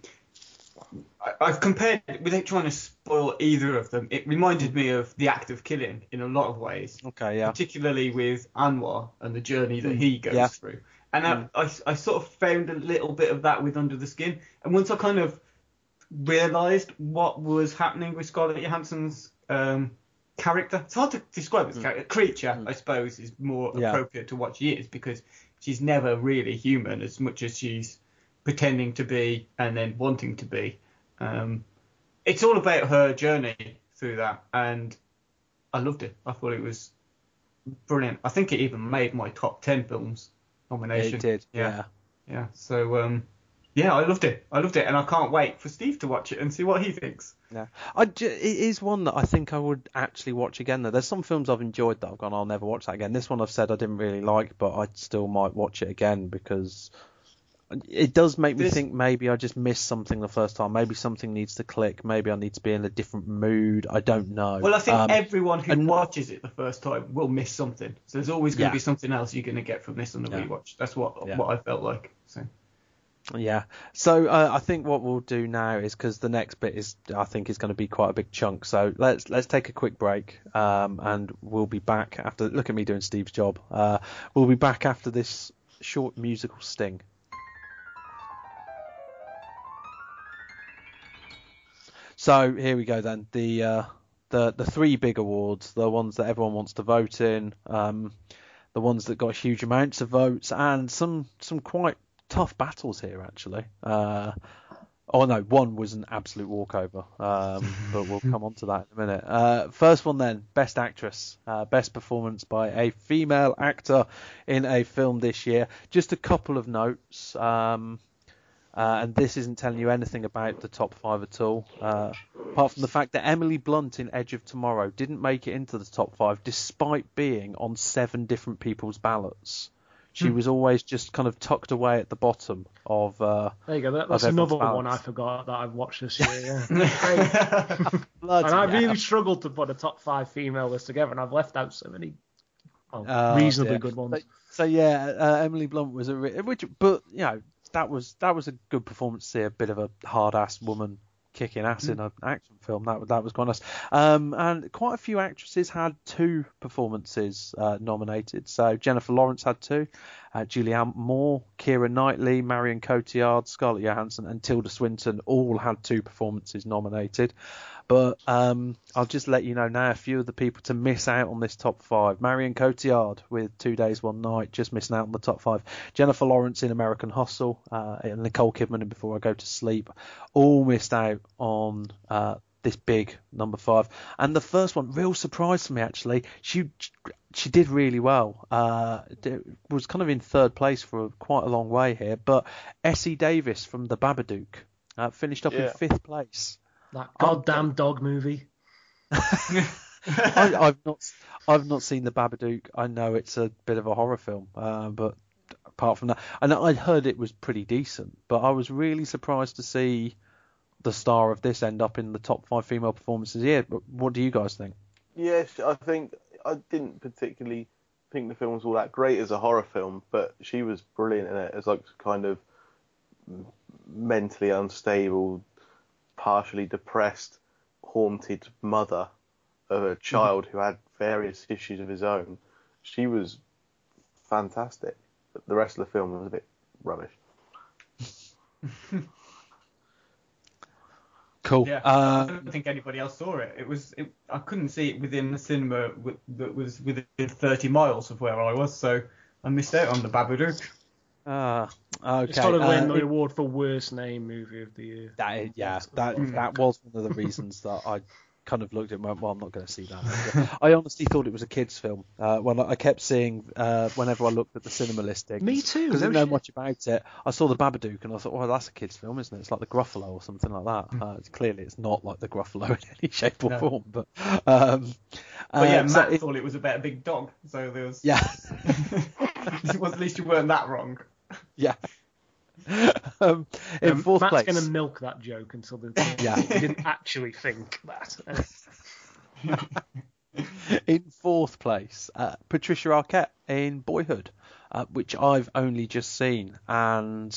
I, I've compared without trying to spoil either of them. It reminded me of the act of killing in a lot of ways, Okay, yeah. particularly with Anwar and the journey that he goes Yeah. through. And I, I, I sort of found a little bit of that with Under the Skin. And once I kind of realised what was happening with Scarlett Johansson's um, character, it's hard to describe as character. Creature, I suppose, is more Yeah. appropriate to what she is because she's never really human as much as she's pretending to be and then wanting to be. Um, it's all about her journey through that, and I loved it. I thought it was brilliant. I think it even made my top ten films nomination. It did. Yeah. yeah. Yeah. So um, yeah, I loved it. I loved it, and I can't wait for Steve to watch it and see what he thinks. Yeah, I ju- it is one that I think I would actually watch again. Though there's some films I've enjoyed that I've gone, I'll never watch that again. This one I've said I didn't really like, but I still might watch it again because it does make me This- think maybe I just missed something the first time. Maybe something needs to click. Maybe I need to be in a different mood. I don't know. Well, I think Um, everyone who and- watches it the first time will miss something. So there's always going to Yeah. be something else you're going to get from this on the Yeah. rewatch. That's what Yeah. what I felt like. So Yeah. So uh, I think what we'll do now is because the next bit is I think is going to be quite a big chunk. So let's let's take a quick break um, and we'll be back after. Look at me doing Steve's job. Uh, we'll be back after this short musical sting. So here we go then. The uh, the the three big awards, the ones that everyone wants to vote in, um, the ones that got huge amounts of votes, and some some quite tough battles here actually. Uh, oh no, one was an absolute walkover, um, but we'll come on to that in a minute. Uh, first one then, best actress, uh, best performance by a female actor in a film this year. Just a couple of notes. Um, uh, and this isn't telling you anything about the top five at all, uh, apart from the fact that Emily Blunt in Edge of Tomorrow didn't make it into the top five despite being on seven different people's ballots. She was always just kind of tucked away at the bottom of. Uh, There you go. That, that's everyone's another one I forgot that I've watched this year. Yeah. and I hell. really struggled to put a top five female list together, and I've left out so many well, Oh, reasonably dear. good ones. So, so yeah, uh, Emily Blunt was a re- which, but you know that was that was a good performance. to See a bit of a hard ass woman kicking ass in an action film. That that was quite nice. Um, and quite a few actresses had two performances uh, nominated. So Jennifer Lawrence had two, uh, Julianne Moore, Keira Knightley, Marion Cotillard, Scarlett Johansson, and Tilda Swinton all had two performances nominated. But um, I'll just let you know now a few of the people to miss out on this top five. Marion Cotillard with Two Days, One Night, just missing out on the top five. Jennifer Lawrence in American Hustle, uh, and Nicole Kidman in Before I Go to Sleep, all missed out on uh, this big number five. And the first one, real surprise to me actually. She she did really well. Uh, was kind of in third place for quite a long way here, but Essie Davis from The Babadook uh, finished up Yeah. in fifth place. That goddamn dog movie. I, I've not I've not seen the Babadook. I know it's a bit of a horror film, uh, but apart from that, and I heard it was pretty decent. But I was really surprised to see the star of this end up in the top five female performances here. But what do you guys think? Yes, I think I didn't particularly think the film was all that great as a horror film, but she was brilliant in it as like kind of mentally unstable, partially depressed, haunted mother of a child who had various issues of his own. She was fantastic. But the rest of the film was a bit rubbish. Cool. Yeah, I Uh, don't think anybody else saw it. It was it, I couldn't see it within the cinema wi- that was within 30 miles of where I was, so I missed out on the Babadook. Ah, okay. It's got to win uh, the award for worst name movie of the year. That is, yeah, that that was one of the reasons that I kind of looked at and went, well, I'm not going to see that. I honestly thought it was a kids' film. Uh, when I I kept seeing, uh, whenever I looked at the cinema listing, Me too, because I didn't know shit. much about it. I saw the Babadook and I thought, well, that's a kids' film, isn't it? It's like the Gruffalo or something like that. Uh, it's, clearly, it's not like the Gruffalo in any shape or No. form, but um, But yeah, uh, so Matt it- thought it was about a big dog, so there was. yeah, well, at least you weren't that wrong. yeah. um, in Um, fourth Matt's place, going to milk that joke until the Yeah. he didn't actually think that. in fourth place, uh, Patricia Arquette in Boyhood, uh, which I've only just seen, and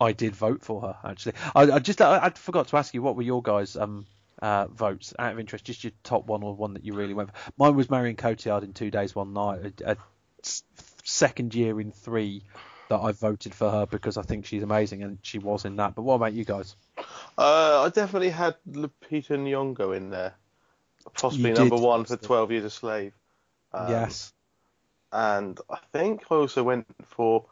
I did vote for her. Actually, I, I just I, I forgot to ask you what were your guys' um uh, votes out of interest, just your top one or one that you really went for. Mine was Marion Cotillard in Two Days One Night, a, a second year in three that I voted for her because I think she's amazing and she was in that. But what about you guys? Uh, I definitely had Lupita Nyong'o in there, possibly You number did, one for. 12 Years a Slave. Um, yes. And I think I also went for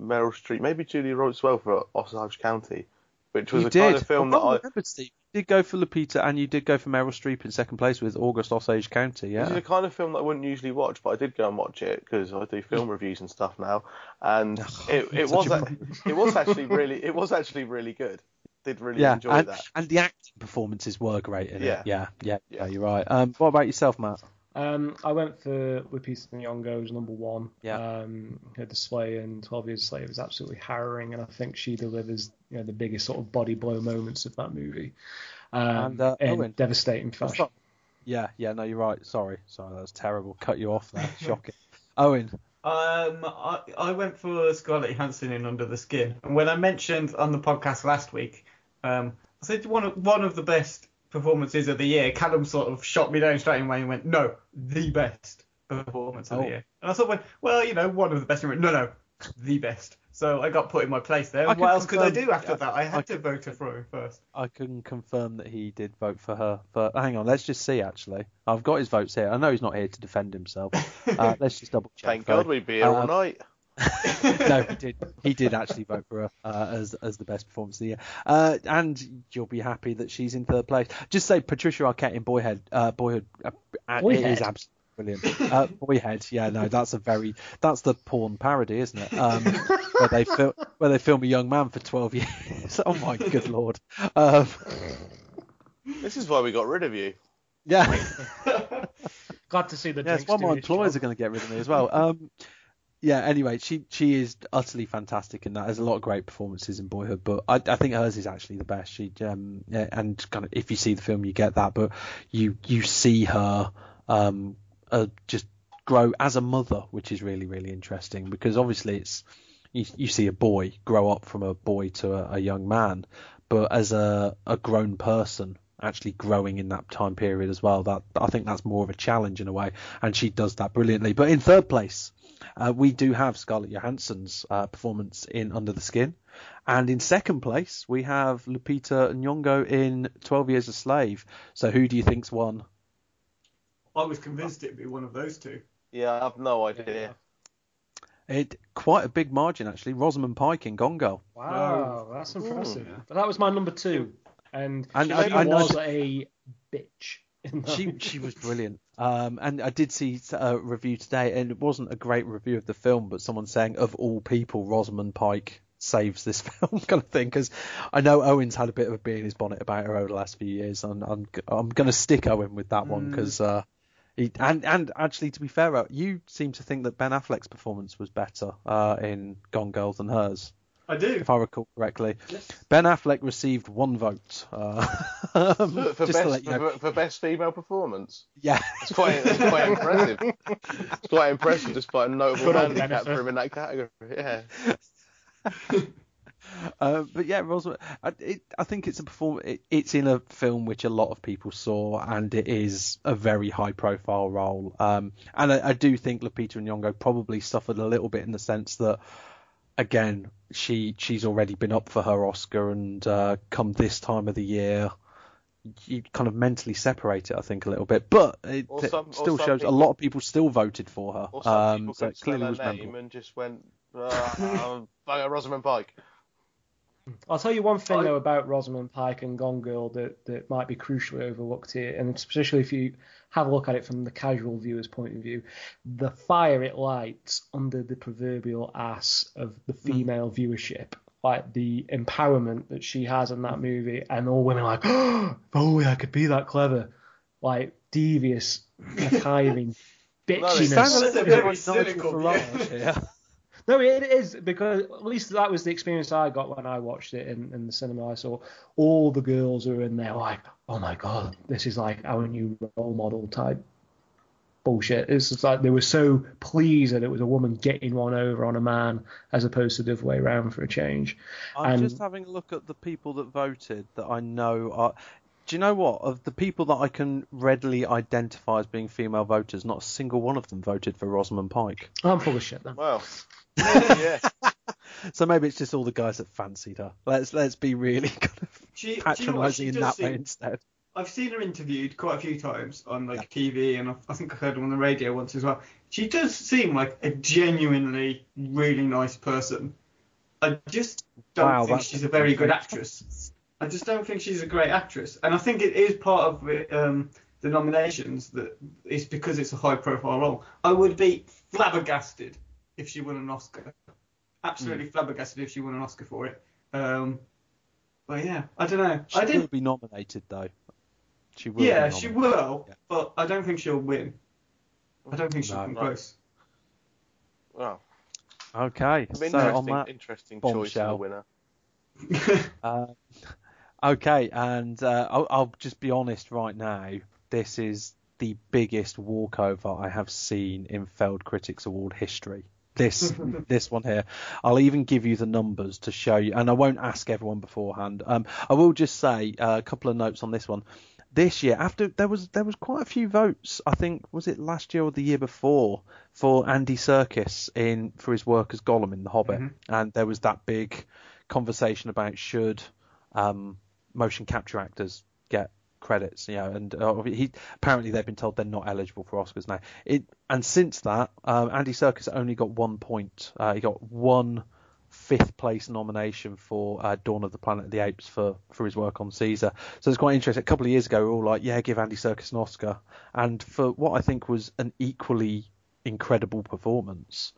Meryl Streep, maybe Julie Roberts as well for Osage County, which was you a did. kind of film that I. remembered, Steve. You did go for Lupita and you did go for Meryl Streep in second place with August Osage County. Yeah. a kind of film that I wouldn't usually watch, but I did go and watch it because I do film reviews and stuff now, and it, it was a it was actually really it was actually really good. Did really Yeah, enjoy and, that. and the acting performances were great in Yeah. it. Yeah, yeah, yeah, Yeah. you're right. Um, what about yourself, Matt? Um, I went for Lupita Nyong'o as number one. Yeah. Um, her display in 12 Years a Slave is absolutely harrowing, and I think she delivers you know the biggest sort of body blow moments of that movie. Um, And, uh, in Owen. devastating fashion. Yeah, yeah, no, you're right. Sorry, sorry, that was terrible. Cut you off there. Shocking. Owen. Um, I, I went for Scarlett Johansson in Under the Skin, and when I mentioned on the podcast last week, um, I said one of one of the best performances of the year. Callum sort of shot me down straight away and went, "No, the best performance of Oh. the year." And I thought, well, well, you know, one of the best. And went, No, no, the best. So I got put in my place there. I what can else could I do after yeah, that? I had I to vote for him first. I can confirm that he did vote for her. But hang on, let's just see. Actually, I've got his votes here. I know he's not here to defend himself. Uh, let's just double check. Thank. God we'd be here all Um, night. no, he did. He did actually vote for her uh, as as the best performance of the year. Uh, and you'll be happy that she's in third place. Just say Patricia Arquette in Boyhead. Uh, Boyhood. Uh, uh, It is absolutely brilliant. Uh, Boyhead. Yeah, no, that's a very that's the porn parody, isn't it? Um, where they film where they film a young man for twelve years. oh my good lord. Um, This is why we got rid of you. yeah. Glad to see the Yeah, it's one of my doing employers job. are going to get rid of me as well. Um, yeah. Anyway, she she is utterly fantastic in that. There's a lot of great performances in Boyhood, but I, I think hers is actually the best. She um yeah, and kind of if you see the film, you get that, but you you see her um uh, just grow as a mother, which is really really interesting because obviously it's you, you see a boy grow up from a boy to a, a young man, but as a a grown person actually growing in that time period as well. That I think that's more of a challenge in a way, and she does that brilliantly. But in third place, uh, we do have Scarlett Johansson's uh, performance in Under the Skin, and in second place we have Lupita Nyong'o in Twelve Years a Slave. So who do you think's won? I was convinced it'd be one of those two. Yeah, I have no idea. It quite a big margin actually. Rosamund Pike in Gone Girl. Wow, that's impressive. But that was my number two, and, And she I- I was that- a bitch. She she was brilliant. Um, and I did see a review today, and it wasn't a great review of the film, but someone saying of all people, Rosamund Pike saves this film kind of thing. Because I know Owen's had a bit of a bee in his bonnet about her over the last few years, and I'm I'm going to stick Owen with that one because. Uh, he, and and actually, to be fair, uh, you seem to think that Ben Affleck's performance was better uh, in Gone Girl than hers, I do. if I recall correctly. Yes. Ben Affleck received one vote. Uh, For, for best you know. for, for best female performance, Yeah. it's quite it's quite impressive. It's quite impressive, despite a notable Good handicap for him in that category. Yeah. Uh, but yeah, Rosamund, I, it, I think it's a perform. It, it's in a film which a lot of people saw, and it is a very high-profile role. Um, and I, I do think Lupita Nyong'o probably suffered a little bit in the sense that, again, she she's already been up for her Oscar, and uh, come this time of the year, you kind of mentally separate it, I think, a little bit. But it, Or it still some shows a lot of people still voted for her. Or some Um, people so could it clearly her was name memorable. and just went, uh, uh, Rosamund Pike. Mm. I'll tell you one thing I- though about Rosamund Pike and Gone Girl that, that might be crucially overlooked here, and especially if you have a look at it from the casual viewer's point of view, the fire it lights under the proverbial ass of the mm. female viewership, like the empowerment that she has in that movie, and all women are like, oh, if only I could be that clever, like devious, conniving it bitchiness. sounds a bit very cynical Farage view. here. No, it is because at least that was the experience I got when I watched it in, in the cinema. I saw all the girls who were in there like, oh my god, this is like our new role model type bullshit. It's just like they were so pleased that it was a woman getting one over on a man as opposed to the other way around for a change. I'm And- just having a look at the people that voted that I know are. Do you know what? Of the people that I can readily identify as being female voters, not a single one of them voted for Rosamund Pike. I'm full of shit then. Well, yeah. So maybe it's just all the guys that fancied her. Let's let's be really kind of She, do you know what? patronising in that way instead. I've seen her interviewed quite a few times on like TV, and I think I heard her on the radio once as well. She does seem like a genuinely really nice person. I just don't Wow, think she's a very good actress. I just don't think she's a great actress, and I think it is part of it, um, the nominations that it's because it's a high-profile role. I would be flabbergasted if she won an Oscar. Absolutely flabbergasted if she won an Oscar for it. Um, but yeah, I don't know. She I didn't will be nominated though. She will. yeah, she will, Yeah. but I don't think she'll win. I don't think she'll No. come No. close. Well, Okay, so interesting, on that interesting choice in the winner. Uh, okay, and uh, I'll, I'll just be honest right now. This is the biggest walkover I have seen in Failed Critics Award history. This this one here. I'll even give you the numbers to show you, and I won't ask everyone beforehand. Um, I will just say uh, a couple of notes on this one. This year, after there was there was quite a few votes. I think was it last year or the year before for Andy Serkis in for his work as Gollum in The Hobbit, and there was that big conversation about should um, motion capture actors get credits, you know, and uh, he apparently they've been told they're not eligible for Oscars now. It and since that, um, Andy Serkis only got one point. Uh, he got one fifth place nomination for uh, Dawn of the Planet of the Apes for, for his work on Caesar. So it's quite interesting. A couple of years ago, we were all like, yeah, give Andy Serkis an Oscar. And for what I think was an equally incredible performance,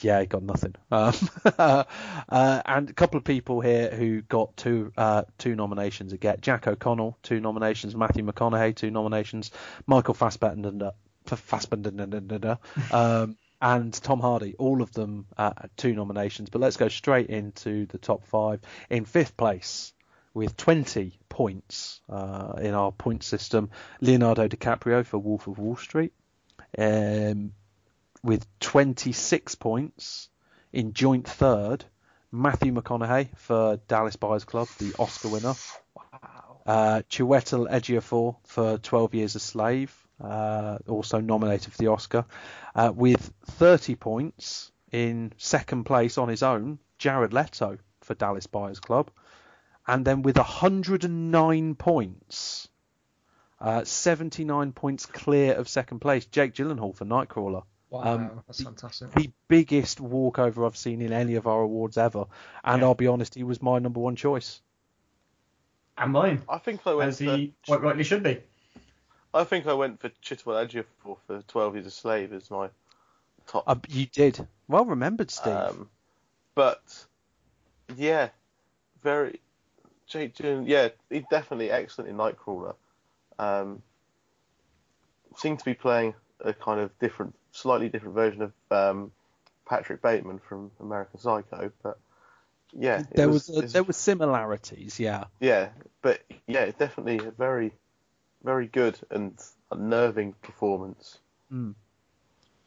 yeah, got nothing. Um, uh, and a couple of people here who got two uh, two nominations again. Jack O'Connell, two nominations. Matthew McConaughey, two nominations. Michael Fassbender, Fassbender, um, and Tom Hardy, all of them uh, two nominations. But let's go straight into the top five. In fifth place, with 20 points uh, in our point system, Leonardo DiCaprio for Wolf of Wall Street. Um, with 26 points in joint third, Matthew McConaughey for Dallas Buyers Club, the Oscar winner. Wow. Uh, Chiwetel Ejiofor for 12 Years a Slave, uh, also nominated for the Oscar, uh, with 30 points in second place on his own. Jared Leto for Dallas Buyers Club, and then with 109 points, uh, 79 points clear of second place, Jake Gyllenhaal for Nightcrawler. Wow, Um, that's fantastic. The biggest walkover I've seen in any of our awards ever, and Yeah. I'll be honest, he was my number one choice. And mine, I think I went as for he quite rightly should be. I think I went for Chiwetel Ejiofor for 12 Years a Slave as my top. Uh, you did well remembered, Steve. Um, but yeah, very Jake June. Yeah, he's definitely excellent in Nightcrawler. Um, seemed to be playing a kind of different, slightly different version of um, Patrick Bateman from American Psycho, but yeah, there was, uh, it's- there were similarities, yeah. yeah, but yeah, definitely a very, very good and unnerving performance.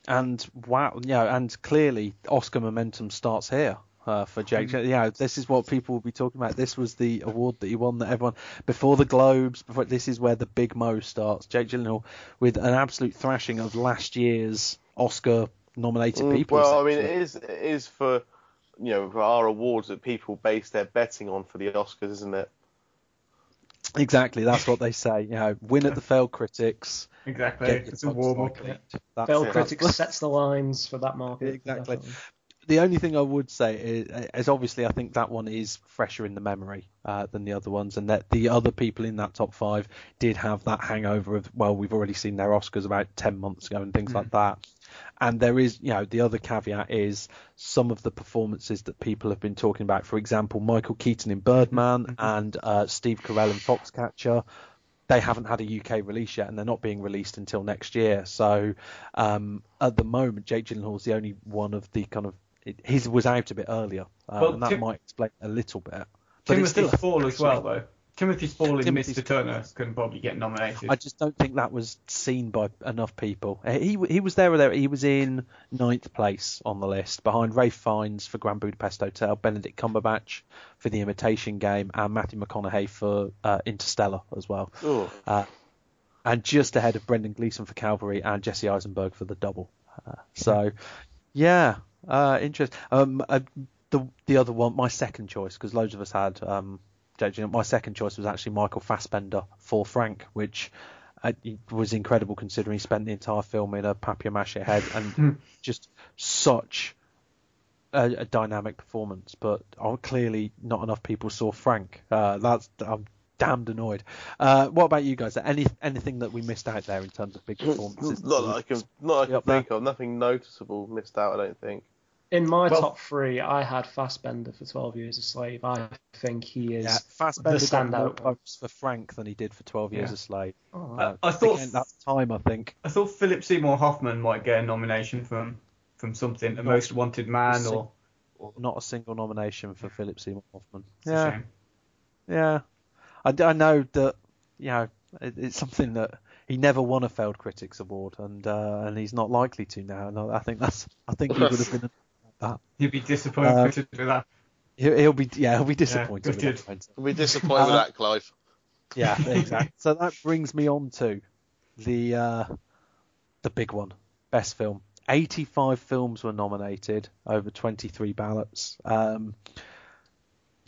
And wow, yeah, and clearly Oscar momentum starts here. Uh, for Jake, yeah, this is what people will be talking about. This was the award that he won that everyone before the Globes. Before this is where the big mo starts. Jake Gyllenhaal with an absolute thrashing of last year's Oscar nominated Mm, people. Well, I mean, it essentially. is it is for you know for our awards that people base their betting on for the Oscars, isn't it? exactly that's what they say. You know, win at the failed critics. Exactly. It's a bucks warm up. like Failed. Critics sets the lines for that market. Exactly. definitely. The only thing I would say is, is obviously I think that one is fresher in the memory uh, than the other ones, and that the other people in that top five did have that hangover of well, we've already seen their Oscars about ten months ago and things like that. And there is, you know, the other caveat is some of the performances that people have been talking about. For example, Michael Keaton in Birdman and uh, Steve Carell in Foxcatcher. They haven't had a UK release yet, and they're not being released until next year. So um, at the moment, Jake Gyllenhaal is the only one of the kind of it, his was out a bit earlier, uh, Well, and that Tim- might explain a little bit. But it's Timothy still, Spall as well, though. Timothy Spall in Mr. Turner can probably get nominated. I just don't think that was seen by enough people. Uh, He he was there or there. He was in ninth place on the list, behind Ralph Fiennes for Grand Budapest Hotel, Benedict Cumberbatch for The Imitation Game, and Matthew McConaughey for uh, Interstellar as well. Oh, Uh, and just ahead of Brendan Gleeson for Calvary and Jesse Eisenberg for The Double. Uh, so, yeah, uh, interest. Um, uh, the the other one, my second choice, because loads of us had um, my second choice was actually Michael Fassbender for Frank, which uh, was incredible considering he spent the entire film in a papier-mâché head and just such a, a dynamic performance. But oh, clearly not enough people saw Frank. Uh, that's I'm damned annoyed. Uh, what about you guys? Any anything that we missed out there in terms of big performances? not that I can not that I can Up there. think of. Nothing noticeable missed out. I don't think. In my Well- top three, I had Fassbender for 12 Years a Slave. I think he is Yeah, Fassbender the got more standout. votes for Frank than he did for 12 Years Yeah. a Slave. Oh, I- I thought- again, that's time, I think. I thought Philip Seymour Hoffman might get a nomination from from something, a Most Wanted Man, or Not a single nomination for Philip Seymour Hoffman. it's a Yeah, shame. yeah. I, d- I know that you know it, it's something that he never won a failed critics award, and uh, and he's not likely to now. And I I think that's I think he would have been that. He'd be disappointed Uh, with that. He'll, he'll be yeah he'll be disappointed. with good. that answer. We'll be disappointed with Uh, that, Clive. Yeah, exactly. so that brings me on to the uh, the big one, best film. 85 films were nominated over 23 ballots. Um,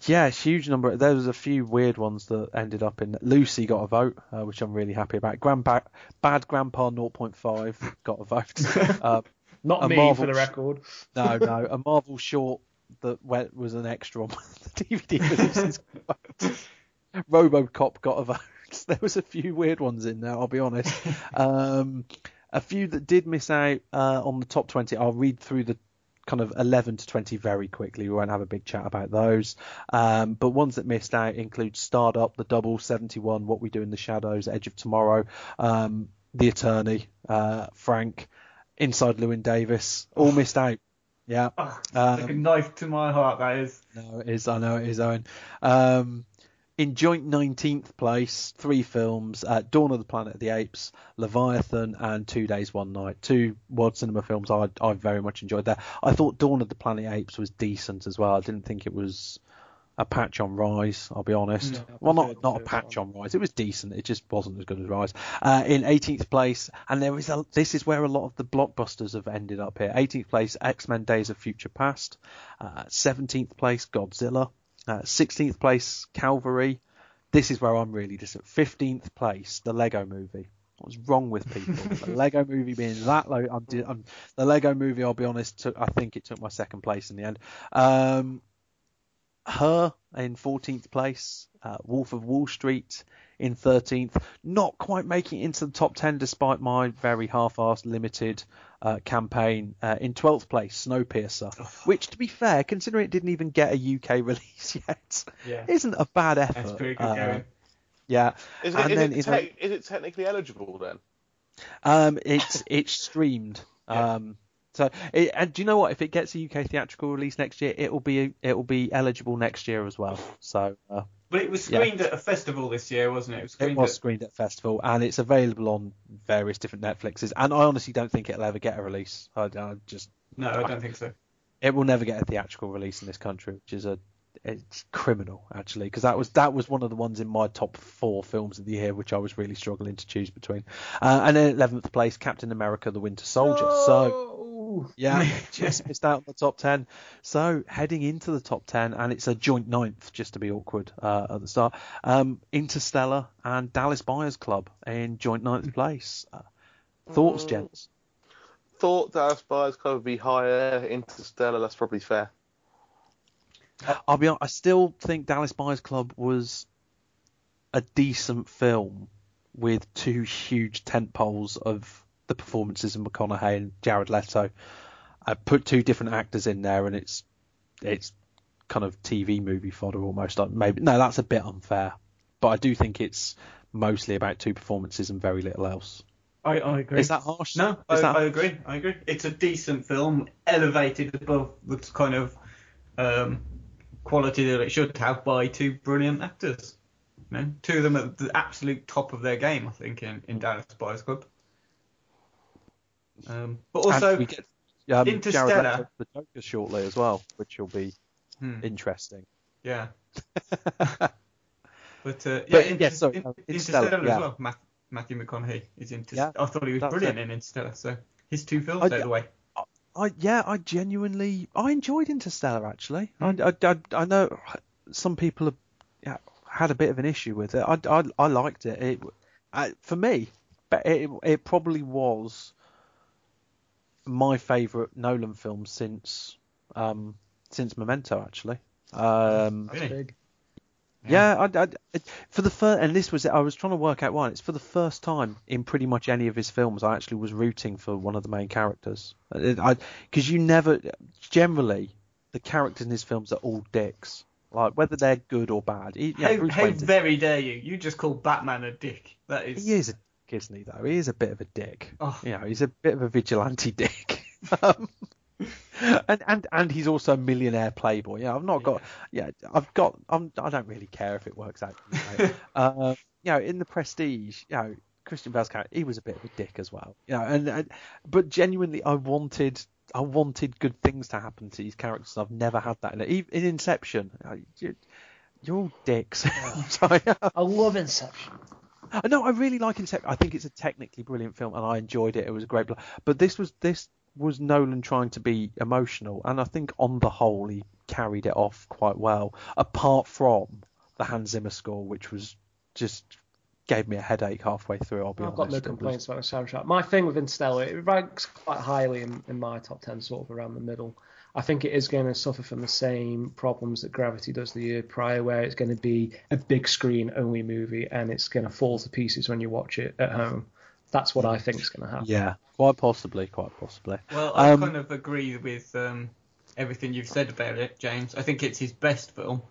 yeah, huge number. There was a few weird ones that ended up in. Lucy got a vote, uh, which I'm really happy about. Grandpa, Bad Grandpa 0.5 got a vote. uh, Not a me Marvel for the record. no, no, a Marvel short that went, was an extra on the DVD releases. RoboCop got a vote. There was a few weird ones in there, I'll be honest. Um, a few that did miss out uh, on the top 20. I'll read through the kind of 11 to 20 very quickly. We won't have a big chat about those. Um, but ones that missed out include Starred Up, The Double, 71, What We Do in the Shadows, Edge of Tomorrow, um, The Attorney, uh, Frank, Inside Llewyn Davis, all missed out. Yeah. Oh, Um, like a knife to my heart, that is. No, it is. I know it is, Owen. Um, in joint 19th place, three films: uh, Dawn of the Planet of the Apes, Leviathan, and Two Days One Night. Two world cinema films I I very much enjoyed. There, I thought Dawn of the Planet of the Apes was decent as well. I didn't think it was a patch on Rise. I'll be honest. No, well, not not a patch on Rise. It was decent. It just wasn't as good as Rise. Uh, in 18th place, and there is a, this is where a lot of the blockbusters have ended up here. 18th place, X Men: Days of Future Past. Uh, 17th place, Godzilla. Uh, 16th place, Calvary. This is where I'm really disappointed. 15th place, the Lego Movie. What's wrong with people? the Lego Movie being that low. I'm, I'm, the Lego Movie, I'll be honest, took, I think it took my second place in the end. Um, her in 14th place, uh, Wolf of Wall Street in 13th, not quite making it into the top 10 despite my very half-assed limited uh, campaign. Uh, in 12th place, Snowpiercer, which, to be fair, considering it didn't even get a UK release yet, Yeah. isn't a bad effort. That's pretty good Uh, going. Yeah, Is and it, then is, in it te- is it technically eligible then? um, it's it's streamed. Yeah. Um, so it, and do you know what? If it gets a UK theatrical release next year, it will be it will be eligible next year as well. So uh, But it was Yeah. screened at a festival this year, wasn't it? It was it screened was at... screened at festival and it's available on various different Netflixes. And I honestly don't think it'll ever get a release. I, I just No, I don't think so. it will never get a theatrical release in this country, which is a it's criminal actually because that was that was one of the ones in my top four films of the year which I was really struggling to choose between. Uh, and then eleventh place, Captain America: The Winter Soldier. So yeah, just missed out on the top ten. So heading into the top ten, and it's a joint ninth, just to be awkward uh, at the start. Um, Interstellar and Dallas Buyers Club in joint ninth place. Uh, thoughts, Mm. gents? Thought Dallas Buyers Club would be higher. Interstellar, that's probably fair. I'll be honest, I still think Dallas Buyers Club was a decent film with two huge tent poles of the performances of McConaughey and Jared Leto. I put two different actors in there, and it's it's kind of TV movie fodder almost. Like maybe no, that's a bit unfair, but I do think it's mostly about two performances and very little else. I, I agree. Is that harsh? No, I, that- I agree. I agree. It's a decent film, elevated above the kind of um, quality that it should have by two brilliant actors. You know, two of them at the absolute top of their game, I think, in, in Dallas Buyers Club. Um, but And also, we get um, Interstellar. The Joker shortly as well, which will be Hmm. interesting. yeah. But uh, yeah, But, Inter- yeah, sorry, uh, Interstellar, Interstellar, as well. Matt, Matthew McConaughey is Inter- Yeah, I thought he was brilliant it. in Interstellar. So his two films I- out the way. I yeah, I genuinely I enjoyed Interstellar actually. Hmm. I, I, I, I know some people have yeah, had a bit of an issue with it. I, I, I liked it. It I, for me, but it it probably was my favourite Nolan film since um since Memento actually. Um, Really? Big. yeah, I, I, for the first, and this was I was trying to work out why. It's for the first time in pretty much any of his films I actually was rooting for one of the main characters. Because you never, generally, the characters in his films are all dicks. Like whether they're good or bad. He, yeah, how, how very dare you? You just called Batman a dick. That is. he is a dick, isn't he? Though he is a bit of a dick. Oh. You know, he's a bit of a vigilante dick. um, and and and he's also a millionaire playboy. Yeah, I've not got. Yeah, I've got. I'm. I don't really care if it works out. You know, uh, you know in the Prestige, you know, Christian Bale's character, he was a bit of a dick as well. You know, and, and but genuinely, I wanted. I wanted good things to happen to these characters. I've never had that in, it. Even in Inception. You- You're all dicks. Sorry. I love Inception. Uh, I know I really like Inception. I think it's a technically brilliant film, and I enjoyed it. It was a great. Bl- but this was this was Nolan trying to be emotional, and I think on the whole he carried it off quite well. Apart from the Hans Zimmer score, which was just gave me a headache halfway through. I'll be I've honest. got no complaints about the soundtrack. My thing with Interstellar, it ranks quite highly in, in my top 10, sort of around the middle. I think it is going to suffer from the same problems that Gravity does the year prior, where it's going to be a big screen only movie and it's going to fall to pieces when you watch it at home. That's what I think is going to happen. Yeah, quite possibly, quite possibly. Well, I Um, kind of agree with um, everything you've said about it, James. I think it's his best film.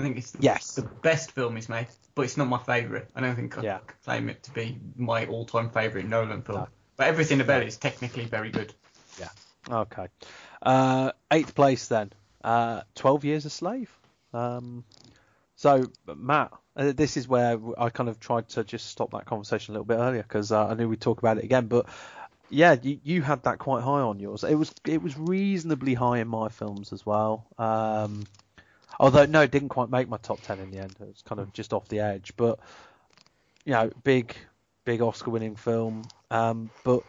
I think it's the, Yes. the best film he's made, but it's not my favourite. I don't think I Yeah. can claim it to be my all-time favourite Nolan film. No. But everything about it is technically very good. Yeah. Okay. Uh, eighth place then. Uh, Twelve Years a Slave. Um, So, Matt, uh, this is where I kind of tried to just stop that conversation a little bit earlier because uh, I knew we'd talk about it again. But yeah, you, you had that quite high on yours. It was it was reasonably high in my films as well. Um, although no, it didn't quite make my top ten in the end. It was kind of just off the edge. But you know, big big Oscar-winning film, um, but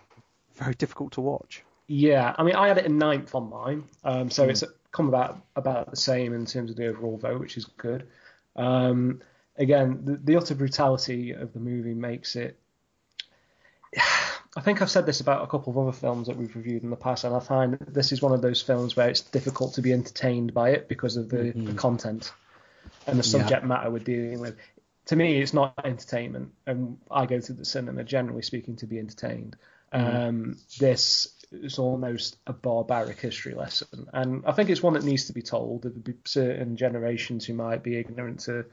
very difficult to watch. Yeah, I mean, I had it in ninth on mine, um, so mm. it's come about about the same in terms of the overall vote, which is good. Um, again, the, the, utter brutality of the movie makes it. I think I've said this about a couple of other films that we've reviewed in the past, and I find this is one of those films where it's difficult to be entertained by it because of the, mm-hmm. the content and the subject yeah. matter we're dealing with. To me, it's not entertainment, and I go to the cinema generally speaking to be entertained. Mm-hmm. Um, this is almost a barbaric history lesson, and I think it's one that needs to be told. There will be certain generations who might be ignorant to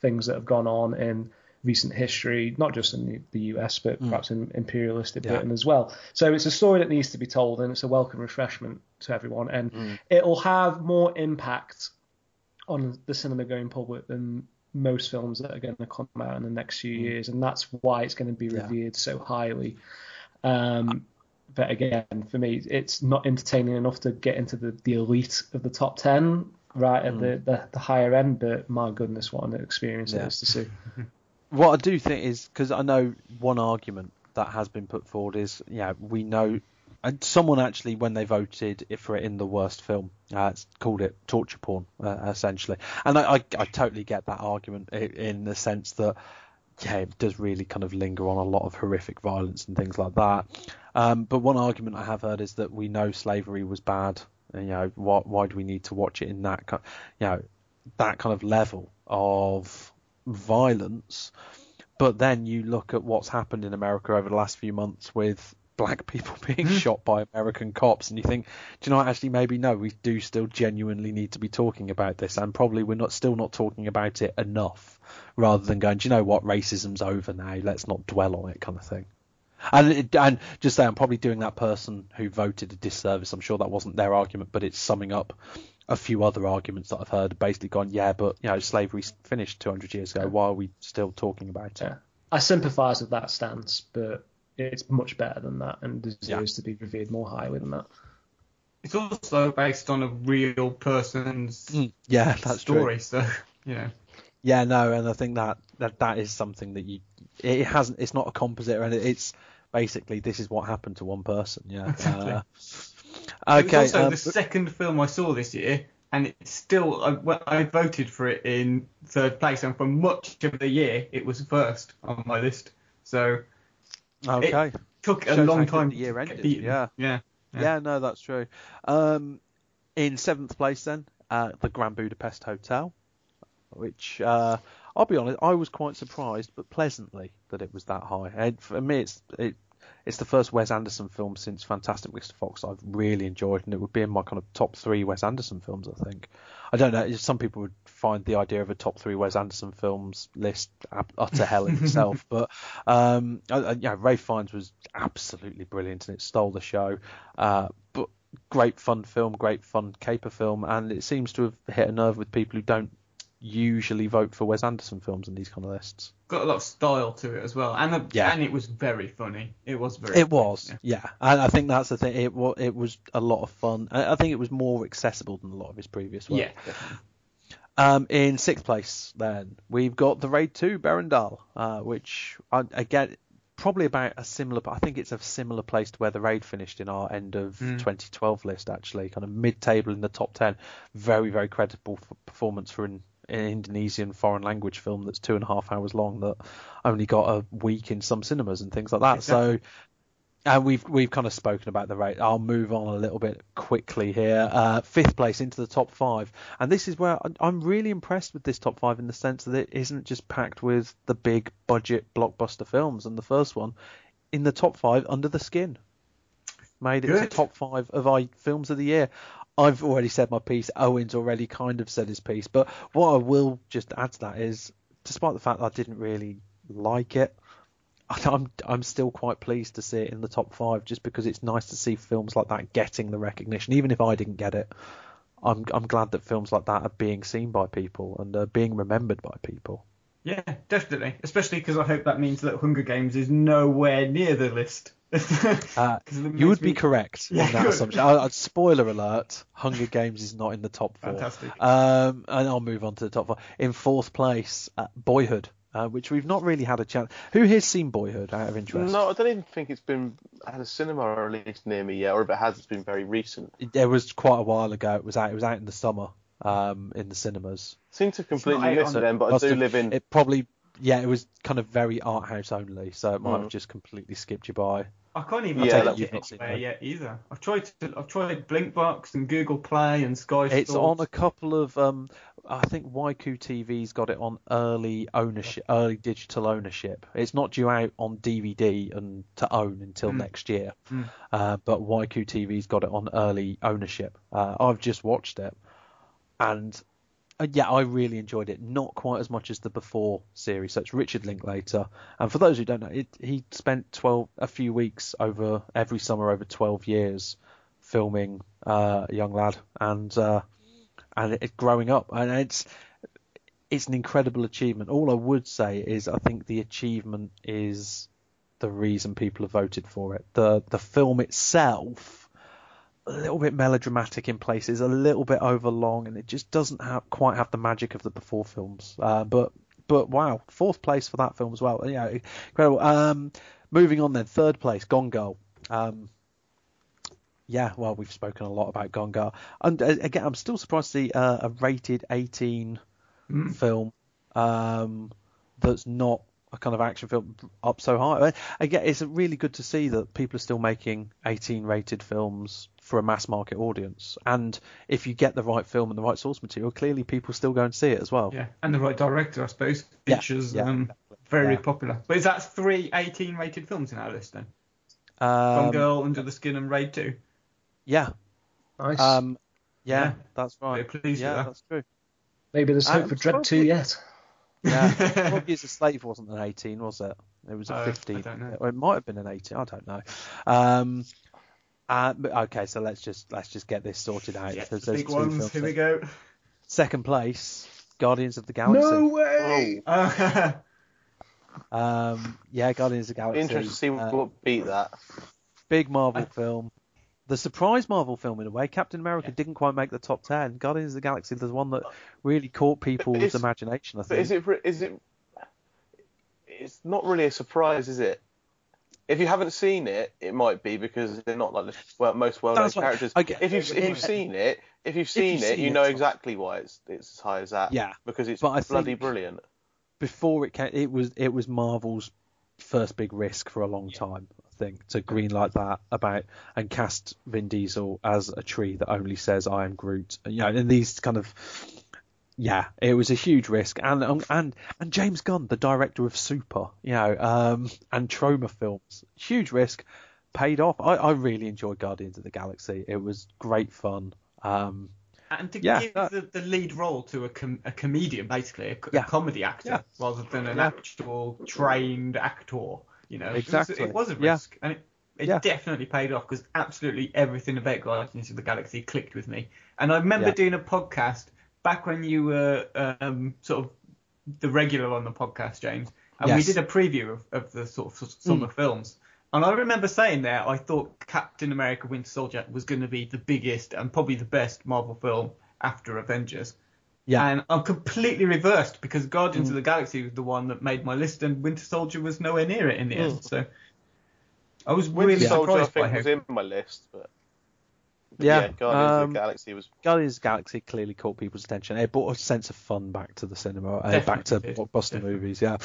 things that have gone on in recent history, not just in the, the US, but mm. perhaps in imperialistic yeah. Britain as well. So it's a story that needs to be told, and it's a welcome refreshment to everyone, and mm. it'll have more impact on the cinema going public than most films that are going to come out in the next few mm. years, and that's why it's going to be revered yeah. so highly. Um, but again, for me, it's not entertaining enough to get into the, the elite of the top ten, right at mm. the, the, the higher end. But my goodness, what an experience yeah. it is to see. what I do think is because I know one argument that has been put forward is, yeah, we know, and someone actually when they voted for it in the worst film, uh, called it torture porn, uh, essentially, and I, I, I totally get that argument in the sense that yeah, it does really kind of linger on a lot of horrific violence and things like that. Um, but one argument I have heard is that we know slavery was bad. And, you know, why, why do we need to watch it in that, kind, you know, that kind of level of violence? But then you look at what's happened in America over the last few months with black people being mm. shot by American cops, and you think, do you know what? Actually, maybe no, we do still genuinely need to be talking about this, and probably we're not still not talking about it enough rather than going, do you know what, racism's over now, let's not dwell on it, kind of thing. And and just say I'm probably doing that person who voted a disservice. I'm sure that wasn't their argument, but it's summing up a few other arguments that I've heard. Basically, gone, yeah, but you know, slavery finished 200 years ago. Why are we still talking about it? Yeah. I sympathise with that stance, but it's much better than that and deserves yeah. to be revered more highly than that. It's also based on a real person's mm, yeah, that's story, true. so yeah. Yeah, no, and I think that, that that is something that you it hasn't it's not a composite and it's basically this is what happened to one person. Yeah. Exactly. Uh, okay. It was also um, the second film I saw this year, and it's still I, I voted for it in third place, and for much of the year it was first on my list. So okay, it took a Shows long time. The year ended. Yeah. yeah. Yeah. Yeah. No, that's true. Um, in seventh place then, uh, the Grand Budapest Hotel which uh, I'll be honest, I was quite surprised, but pleasantly that it was that high. And for me, it's it, it's the first Wes Anderson film since Fantastic Mr. Fox I've really enjoyed, and it would be in my kind of top three Wes Anderson films. I think. I don't know. Some people would find the idea of a top three Wes Anderson films list utter hell in itself, but um, yeah, Ralph Fiennes was absolutely brilliant, and it stole the show. Uh, but great fun film, great fun caper film, and it seems to have hit a nerve with people who don't usually vote for Wes Anderson films in these kind of lists. Got a lot of style to it as well, and the, yeah. and it was very funny. It was very. It was, yeah. yeah. And I think that's the thing. It was it was a lot of fun. I think it was more accessible than a lot of his previous work. Yeah, definitely. Um, in sixth place, then we've got the Raid 2 Berandal, uh, which I, again probably about a similar. I think it's a similar place to where the Raid finished in our end of mm. 2012 list. Actually, kind of mid-table in the top ten. Very very credible performance for an an Indonesian foreign language film that's two and a half hours long that only got a week in some cinemas and things like that. Exactly. So, and we've we've kind of spoken about the Raid. I'll move on a little bit quickly here. Uh, fifth place into the top five, and this is where I'm really impressed with this top five in the sense that it isn't just packed with the big budget blockbuster films. And the first one in the top five, Under the Skin, made it Good. to top five of our films of the year. I've already said my piece. Owen's already kind of said his piece. But what I will just add to that is, despite the fact that I didn't really like it, I'm I'm still quite pleased to see it in the top five, just because it's nice to see films like that getting the recognition. Even if I didn't get it, I'm I'm glad that films like that are being seen by people and are being remembered by people. Yeah, definitely. Especially because I hope that means that Hunger Games is nowhere near the list. Uh, 'Cause it you would makes be correct Yeah, in that good. assumption. I, I, spoiler alert: Hunger Games is not in the top four. Fantastic. Um, and I'll move on to the top four. In fourth place, uh, Boyhood, uh, which we've not really had a chance. Who here's seen Boyhood out of interest? No, I don't even think it's been had a cinema release near me yet, or if it has, it's been very recent. It was quite a while ago. It was out. It was out in the summer. Um, in the cinemas. Seem to completely not miss it then, but I do have- live in. It probably. Yeah, it was kind of very art house only, so it might Mm. have just completely skipped you by. I can't even Yeah, take that- you've it not seen anywhere yet either. I've tried to, I've tried Blinkbox and Google Play and Sky It's Sports. on a couple of um I think Wuaki TV's got it on early ownership early digital ownership. It's not due out on DVD and to own until Mm. next year. Mm. Uh, but Wuaki TV's got it on early ownership. Uh, I've just watched it and uh, yeah, I really enjoyed it. Not quite as much as the before series. So it's Richard Linklater, and for those who don't know, it, he spent twelve a few weeks over every summer over twelve years filming uh, a young lad and uh, and it, growing up, and it's it's an incredible achievement. All I would say is I think the achievement is the reason people have voted for it. The the film itself a little bit melodramatic in places, a little bit overlong, and it just doesn't have quite have the magic of the before films. Uh, but but wow, fourth place for that film as well. Yeah, incredible. Um, moving on then, third place, Gone Girl. Um, yeah, well, we've spoken a lot about Gone Girl, and uh, again, I'm still surprised to see uh, a rated 18 Mm. film um, that's not a kind of action film up so high. Again, it's really good to see that people are still making 18 rated films for a mass market audience. And if you get the right film and the right source material, clearly people still go and see it as well. Yeah, and the right director, I suppose. Yeah, Features yeah, um, very yeah. popular. But is that three 18 rated films in our list then? Gone Um, Girl, Under the Skin, and Raid 2. yeah, Nice. um, yeah, Yeah. that's right. Very pleased with Yeah, that. that's true. Maybe there's um, hope for Dredd well, 2 yet. Yeah, Twelve Years a Slave wasn't an 18, was it? It was a Uh, I 15. don't know. It might have been an 18. I don't know. Um, uh, okay, so let's just let's just get this sorted out. Yeah, because the big two ones. films Here we go. Second place, Guardians of the Galaxy. No way! Uh, Um, yeah, Guardians of the Galaxy. Interested to see uh, what beat that. big Marvel I- film. The surprise Marvel film in a way. Captain America Yeah. didn't quite make the top ten. Guardians of the Galaxy was one that really caught people's it's- imagination. I But think. is it? re- Is it? It's not really a surprise, is it? If you haven't seen it, it might be because they're not like the well, most well-known That's characters. Get- if you've if you've seen it, if you've seen you've it, seen you know fine. exactly why it's it's as high as that. Yeah, because it's bloody brilliant. before it came, it was it was Marvel's first big risk for a long time. I think to greenlight that about and cast Vin Diesel as a tree that only says "I am Groot." You know, and these kind of yeah, it was a huge risk. And um, and and James Gunn, the director of Super, you know, um, and Troma films, huge risk, paid off. I, I really enjoyed Guardians of the Galaxy. It was great fun. Um, and to Yeah, give that- the, the lead role to a, com- a comedian, basically, a, co- a comedy actor, Yeah. rather than an Yeah. actual trained actor. You know, Exactly. It was, it was a Yeah. risk, and it, it Yeah. definitely paid off because absolutely everything about Guardians of the Galaxy clicked with me. And I remember Yeah. doing a podcast back when you were um, sort of the regular on the podcast, James, and we did a preview of, of the sort of summer mm. films. And I remember saying there, I thought Captain America: Winter Soldier was going to be the biggest and probably the best Marvel film after Avengers. yeah, And I'm completely reversed because Guardians of mm. the Galaxy was the one that made my list, and Winter Soldier was nowhere near it in the mm. end. So I was Winter really Soldier, I surprised by think, how was in my list, but, but Yeah, yeah, Guardians of um, the Galaxy was. Guardians of the Galaxy clearly caught people's attention. It brought a sense of fun back to the cinema, uh, back to Definitely blockbuster movies. Yeah. It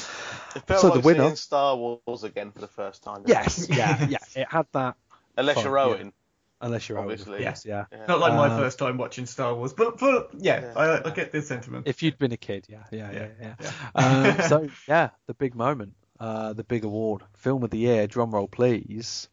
felt so like the winner- seeing Star Wars again for the first time. Yes. Yeah. Yeah. It had that. unless fun, you're yeah. Owen. Unless you're Owen, of Obviously. yeah. Yeah. Not like my Um, first time watching Star Wars, but, but yeah, Yeah. I, I get this sentiment. If you'd been a kid, yeah, yeah, yeah, Yeah, yeah. um, so yeah, the big moment, uh, the big award, film of the year. Drum roll, please.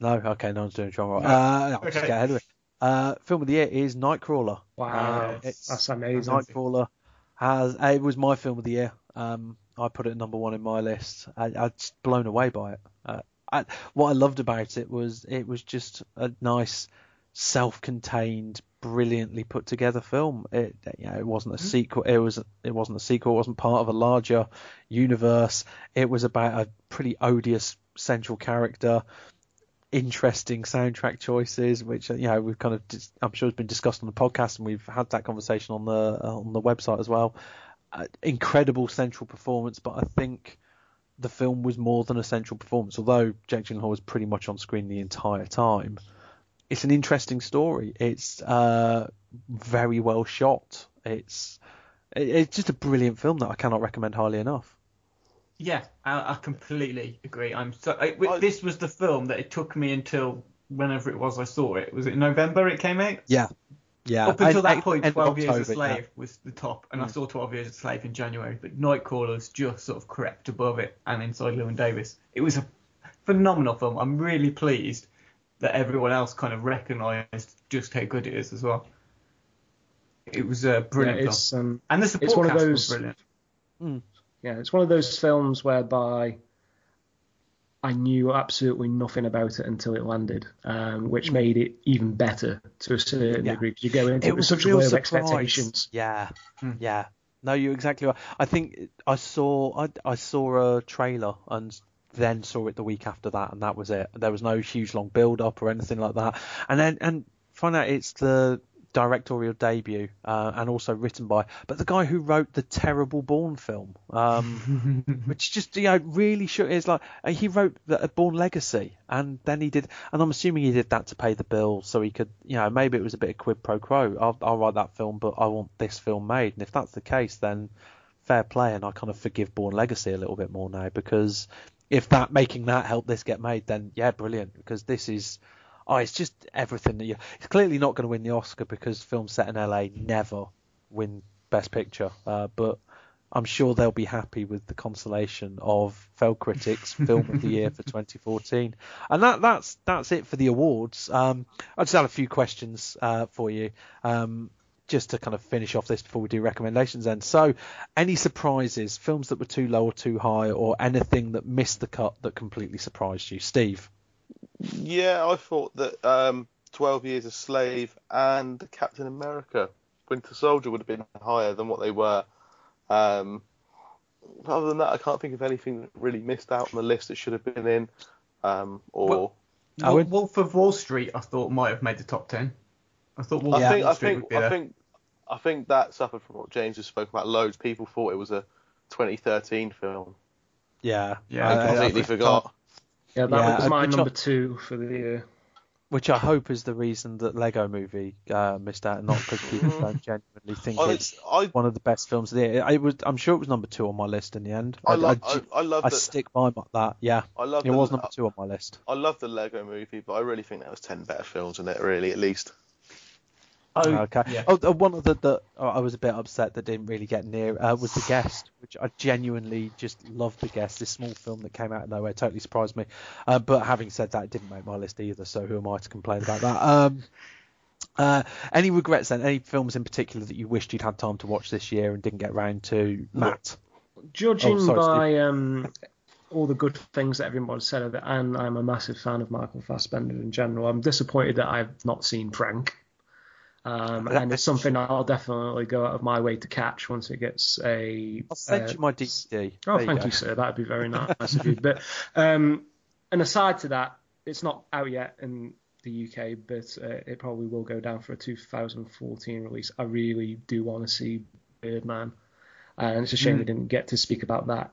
No, okay, no one's doing a drum roll. No. Uh, no, just get ahead of it. Uh, film of the year is Nightcrawler. Wow, Uh, it's- that's amazing. Nightcrawler has it was my film of the year. Um, I put it at number one in my list. I, I was blown away by it. Uh, I, what I loved about it was it was just a nice, self-contained, brilliantly put together film. It you know, it wasn't a sequel. It was it wasn't a sequel. It wasn't part of a larger universe. It was about a pretty odious central character. Interesting soundtrack choices, which you know we've kind of I'm sure has been discussed on the podcast, and we've had that conversation on the on the website as well. Uh, incredible central performance, but I think the film was more than a central performance. Although Jake Gyllenhaal was pretty much on screen the entire time, it's an interesting story. It's uh, very well shot. It's it's just a brilliant film that I cannot recommend highly enough. Yeah, I, I completely agree. I'm so I, I- this was the film that it took me until whenever it was I saw it. Was it November it came out? Yeah, yeah. Up until And- that and- point, end 12 Years a October, yeah. Slave was the top, and I saw 12 Years a Slave in January, but Nightcrawlers just sort of crept above it, and Inside Llewyn Davis. It was a phenomenal film. I'm really pleased that everyone else kind of recognised just how good it is as well. It was a Yeah, brilliant it's film, um, and the support it's one of cast those- was brilliant. Yeah, it's one of those films whereby I knew absolutely nothing about it until it landed, um, which made it even better to a certain Yeah. degree because you go into it, it with was such a low surprise. expectations. Yeah, Hmm. yeah. No, you're exactly right. I think I saw I, I saw a trailer and then saw it the week after that, and that was it. There was no huge long build up or anything like that. And then and find out it's the directorial debut uh, and also written by, but the guy who wrote the terrible Bourne film, um, which just you know really should is like he wrote the uh, Bourne Legacy and then he did, and I'm assuming he did that to pay the bill so he could you know maybe it was a bit of quid pro quo. I'll, I'll write that film, but I want this film made, and if that's the case, then fair play, and I kind of forgive Bourne Legacy a little bit more now because if that making that help this get made, then yeah, brilliant because this is. Oh, it's just everything that you. It's clearly not going to win the Oscar because films set in LA never win Best Picture. Uh, but I'm sure they'll be happy with the consolation of Failed Critics Film of the Year for 2014. And that that's that's it for the awards. Um, I just had a few questions uh, for you. Um, just to kind of finish off this before we do recommendations then. So, any surprises, films that were too low or too high, or anything that missed the cut that completely surprised you? Steve? Yeah, I thought that um, 12 Years a Slave and Captain America Winter Soldier would have been higher than what they were. Um, other than that, I can't think of anything that really missed out on the list that should have been in. Um, or Well, Owen? Wolf of Wall Street, I thought might have made the top ten. I thought Wolf I of think Wall I Street think would be I there. think I think that suffered from what James has spoken about. Loads people thought it was a 2013 film. Yeah, Yeah, okay, I completely that's- forgot. Yeah, that Yeah, was my which I- number two for the year. which I hope is the reason that Lego Movie uh, missed out, not because people don't genuinely think I, it's I, one of the best films of the year. I was, I'm sure it was number two on my list in the end. I, love, I, I, I love I that. stick by that. Yeah, I love it the, was number two on my list. I love the Lego Movie, but I really think there was 10 better films in it. Really, at least. Oh, Okay. yeah. Oh, one of the that oh, I was a bit upset that didn't really get near uh, was the guest, which I genuinely just loved. The guest, this small film that came out of nowhere, totally surprised me. Uh, but having said that, it didn't make my list either. So who am I to complain about that? Um, uh, any regrets then? Any films in particular that you wished you'd had time to watch this year and didn't get round to? Matt. Judging Oh, sorry, by um, all the good things that everyone said of it, and I'm a massive fan of Michael Fassbender in general, I'm disappointed that I've not seen Frank. Um, and it's something I'll definitely go out of my way to catch once it gets a. I'll send uh, you my DVD. Oh, There thank go. you, sir. That'd be very nice of you. But um, and aside to that, it's not out yet in the UK, but uh, it probably will go down for a 2014 release. I really do want to see Birdman, and it's a shame we Hmm. didn't get to speak about that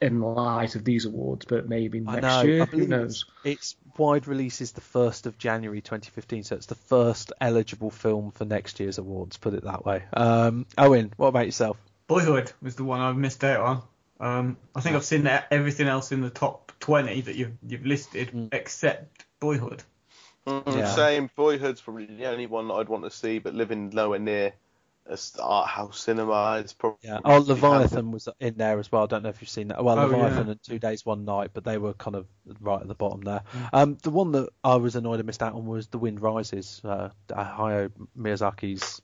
in light of these awards. But maybe I next know. year, who knows? Its wide release is the first of January 2015, so it's the first eligible film for next year's awards. Put it that way. Um, Owen, what about yourself? Boyhood was the one I missed out on. Um, I think I've seen everything else in the top 20 that you've you've listed Mm. except Boyhood. Mm, Yeah. Same. Boyhood's probably the only one that I'd want to see, but living nowhere near a s- art house cinema is probably. Yeah. Oh, Leviathan was in there as well. I don't know if you've seen that. Well, Oh, Leviathan yeah. and Two Days One Night, but they were kind of right at the bottom there. Um, the one that I was annoyed I missed out on was The Wind Rises, uh, Hayao Miyazaki's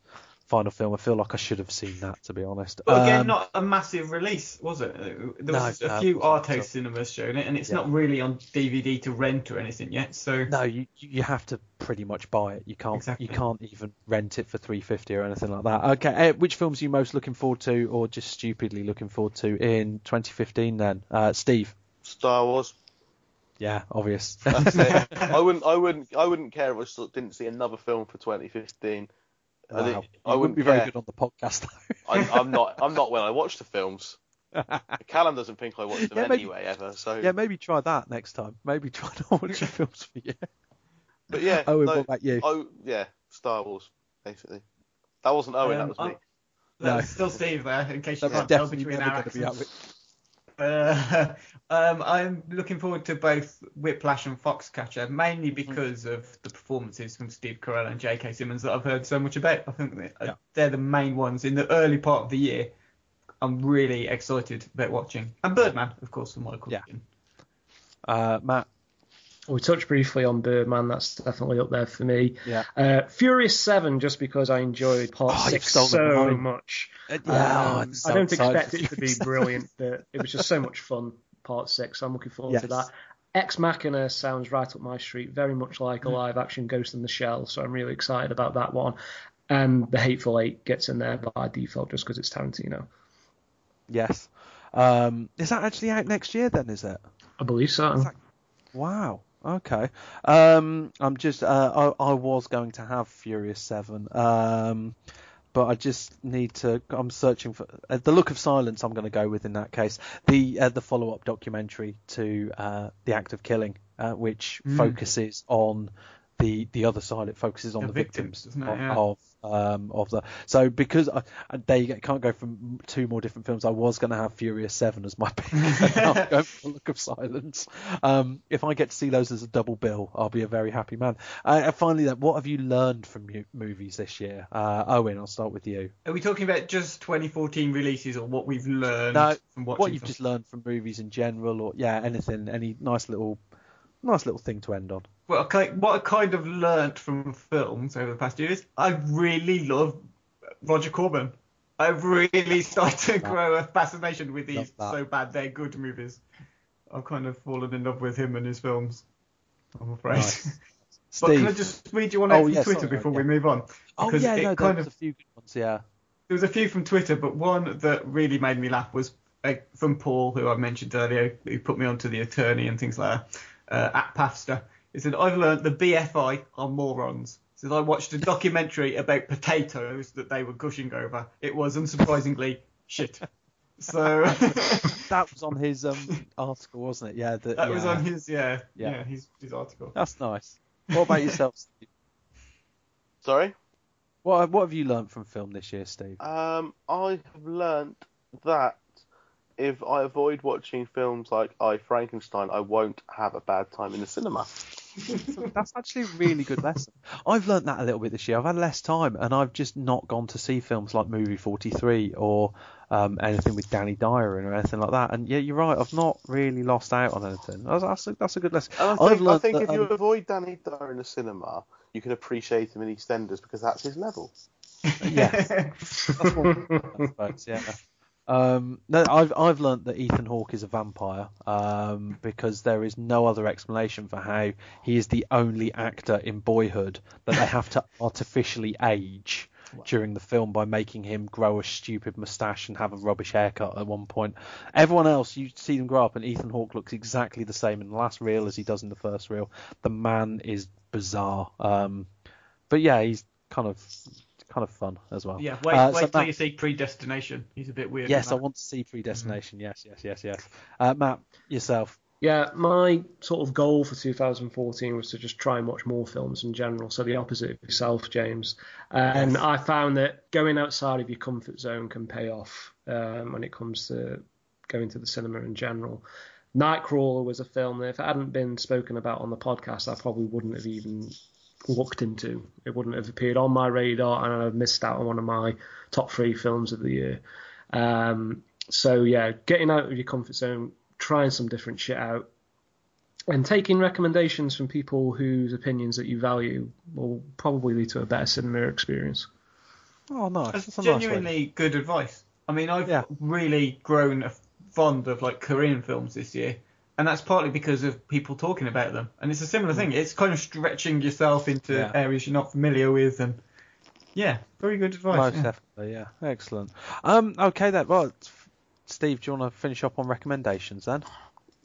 final film. I feel like I should have seen that, to be honest. But again, Um, not a massive release, was it? There was No, a no, few Arto wasn't. art cinemas showing it, and it's Yeah. not really on DVD to rent or anything yet. So No, you you have to pretty much buy it. You can't Exactly. you can't even rent it for three fifty or anything like that. Okay, uh, which films are you most looking forward to, or just stupidly looking forward to in 2015? Then, uh, Steve. Star Wars. Yeah, obvious. That's it. I wouldn't. I wouldn't. I wouldn't care if I didn't see another film for 2015. I, Wow. think- You I wouldn't be very care. good on the podcast though. I, I'm not. I'm not when I watch the films. Callum doesn't think I watch them Yeah, maybe- anyway ever. So. yeah, maybe try that next time. Maybe try not watch your films for you. But yeah. Owen, no, what about you? Oh yeah, Star Wars basically. That wasn't Owen. Um, that was me. that's No. still Steve there, in case you can't tell between never our going to accents. Uh, um, I'm looking forward to both Whiplash and Foxcatcher, mainly Mm. because of the performances from Steve Carell and J.K. Simmons that I've heard so much about. I think that, uh, Yeah. they're the main ones in the early part of the year. I'm really excited about watching, and Birdman, of course, for Michael. Yeah. Uh, Matt. We touched briefly on Birdman. That's definitely up there for me. Yeah. Uh, Furious Seven, just because I enjoyed Part Oh, Six so much. Uh, yeah, oh, Um, I'm so I don't expect it to be brilliant, but it was just so much fun. Part Six, so I'm looking forward to that. Ex Machina sounds right up my street, very much like a Mm. live action Ghost in the Shell, so I'm really excited about that one. And The Hateful Eight gets in there by default just because it's Tarantino. Yes. Um, is that actually out next year then? Is it? I believe so. that- Wow. Okay. Um, I'm just. Uh, I, I was going to have Furious Seven. Um, but I just need to. I'm searching for uh, the Look of Silence. I'm going to go with in that case the uh, the follow up documentary to uh, the Act of Killing, uh, which focuses on the the other side. It focuses on The the, victims, victims, of, Yeah. of um of the. So because I, they can't go from two more different films, I was going to have Furious Seven as my pick. For Look of Silence. Um, if I get to see those as a double bill, I'll be a very happy man. Uh, and finally, then, what have you learned from mu- movies this year? Uh, Owen, I'll start with you. Are we talking about just 2014 releases or what we've learned No, what you've them? just learned from movies in general, or yeah, anything, any nice little, nice little thing to end on. Well, okay, what I kind of learnt from films over the past year is I really love Roger Corman. I've really started to grow a fascination with these so bad they're good movies. I've kind of fallen in love with him and his films. I'm afraid. Nice. but can I just read you one out Oh, from yeah, Twitter sorry, before yeah. we move on? Oh Because yeah, no, there kind was of a few good ones. Yeah. there was a few from Twitter, but one that really made me laugh was uh, from Paul, who I mentioned earlier, who put me onto the attorney and things like that, uh, at Pafster. He said, I've learned the BFI are morons. He said, I watched a documentary about potatoes that they were gushing over. It was, unsurprisingly, shit. So That was on his um article, wasn't it? Yeah. The, that was on his, yeah, Yeah. yeah, his, his article. That's nice. What about yourself? Steve? Sorry. What what have you learned from film this year, Steve? Um, I have learned that if I avoid watching films like I Frankenstein, I won't have a bad time in the cinema. That's actually a really good lesson. I've learnt that a little bit this year. I've had less time, and I've just not gone to see films like Movie 43 or um, anything with Danny Dyer in or anything like that. And yeah, you're right. I've not really lost out on anything. That's, that's, a, that's a good lesson. And I think, I think that, if you um, avoid Danny Dyer in the cinema, you can appreciate him in EastEnders because that's his level. Yes. That's one, I suppose, yeah. Um, no, I've I've learnt that Ethan Hawke is a vampire um, because there is no other explanation for how he is the only actor in Boyhood that they have to artificially age during the film by making him grow a stupid moustache and have a rubbish haircut at one point. Everyone else, you see them grow up, and Ethan Hawke looks exactly the same in the last reel as he does in the first reel. The man is bizarre. Um, but yeah, he's kind of kind of fun as well. Yeah, wait, Uh, wait so till Matt- you see Predestination. He's a bit weird. Yes, I want to see Predestination. Yes, yes, yes, yes. Uh, Matt, yourself. Yeah, my sort of goal for 2014 was to just try and watch more films in general. So the opposite of yourself, James. And I found that going outside of your comfort zone can pay off um, when it comes to going to the cinema in general. Nightcrawler was a film that if it hadn't been spoken about on the podcast, I probably wouldn't have even looked into. It wouldn't have appeared on my radar, and I've missed out on one of my top three films of the year. Um, so yeah, getting out of your comfort zone, trying some different shit out, and taking recommendations from people whose opinions that you value will probably lead to a better cinema experience. Oh, nice. That's That's a nice genuinely good advice. I mean, I've Yeah. really grown a- fond of like Korean films this year, and that's partly because of people talking about them. And it's a similar thing. It's kind of stretching yourself into Yeah. areas you're not familiar with, and yeah, very good advice. Most yeah. definitely, yeah. Excellent. Um, okay that Well, Steve, do you want to finish up on recommendations then?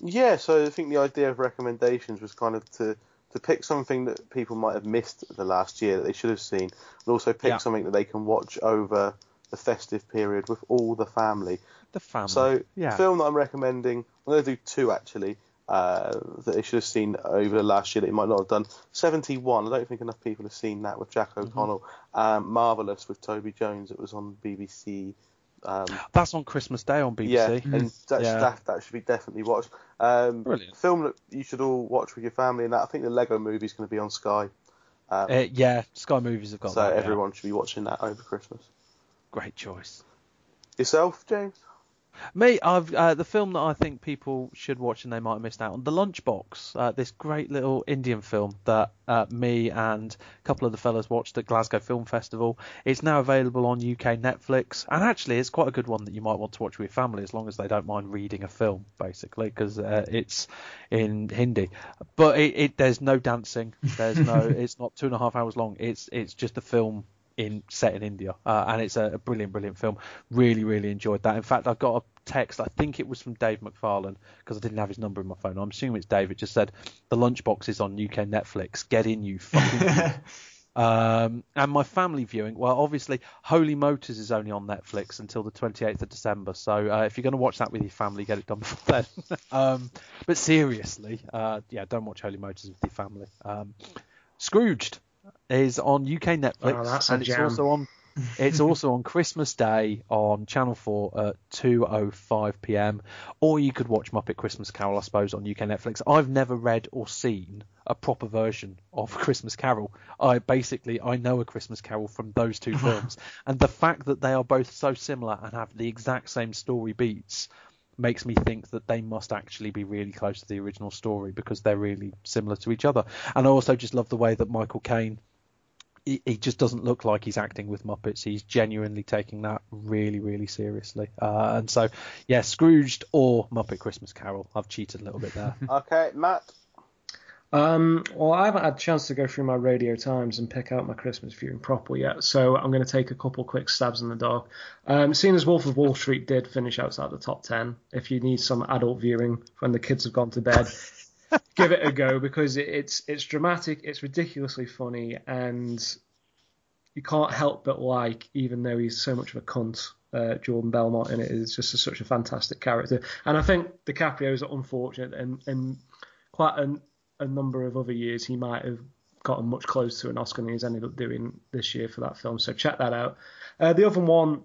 Yeah, so I think the idea of recommendations was kind of to to pick something that people might have missed the last year that they should have seen, and also pick Yeah. something that they can watch over the festive period with all the family. The family. So, yeah. the film that I'm recommending, I'm going to do two actually, uh, that they should have seen over the last year that you might not have done. 71, I don't think enough people have seen that with Jack Mm-hmm. O'Connell. Um, Marvellous with Toby Jones, it was on BBC. Um, That's on Christmas Day on BBC. yeah, and that, Yeah. that, that should be definitely watched. Um, Brilliant. Film that you should all watch with your family, and that I think the Lego movie is going to be on Sky. Um, Uh, yeah, Sky Movies have got so that. yeah. everyone should be watching that over Christmas. Great choice. Yourself, James? Me, I've uh, the film that I think people should watch and they might have missed out on, The Lunchbox. Uh, this great little Indian film that uh, me and a couple of the fellas watched at Glasgow Film Festival. It's now available on UK Netflix, and actually, it's quite a good one that you might want to watch with your family as long as they don't mind reading a film, basically, because uh, it's in Hindi. But it, it there's no dancing. There's no. it's not two and a half hours long. It's it's just a film in set in India, uh, and it's a, a brilliant, brilliant film. Really, really enjoyed that. In fact, I got a text. I think it was from Dave McFarlane because I didn't have his number in my phone. I'm assuming it's Dave. It just said the lunchbox is on UK Netflix. Get in, you fucking. um, and my family viewing. Well, obviously, Holy Motors is only on Netflix until the 28th of December. So uh, if you're going to watch that with your family, get it done before then. um, but seriously, uh, yeah, don't watch Holy Motors with your family. Um, Scrooged is on UK Netflix, Oh, and it's jam. also on. It's also on Christmas Day on Channel 4 at 2:05 p.m. Or you could watch Muppet Christmas Carol, I suppose, on UK Netflix. I've never read or seen a proper version of Christmas Carol. I basically I know a Christmas Carol from those two films, and the fact that they are both so similar and have the exact same story beats makes me think that they must actually be really close to the original story because they're really similar to each other. And I also just love the way that Michael Caine he, he just doesn't look like he's acting with Muppets. He's genuinely taking that really, really seriously. Uh, and so, yeah, Scrooged or Muppet Christmas Carol. I've cheated a little bit there. Okay, Matt. Um, well, I haven't had a chance to go through my Radio Times and pick out my Christmas viewing properly yet, so I'm going to take a couple quick stabs in the dark. Um, seeing as Wolf of Wall Street did finish outside the top 10, if you need some adult viewing when the kids have gone to bed, give it a go because it, it's it's dramatic, it's ridiculously funny, and you can't help but like, even though he's so much of a cunt, uh, Jordan Belfort in it is just a, such a fantastic character. And I think DiCaprio is unfortunate and, and quite a, a number of other years he might have gotten much closer to an Oscar than he's ended up doing this year for that film. So check that out. Uh, the other one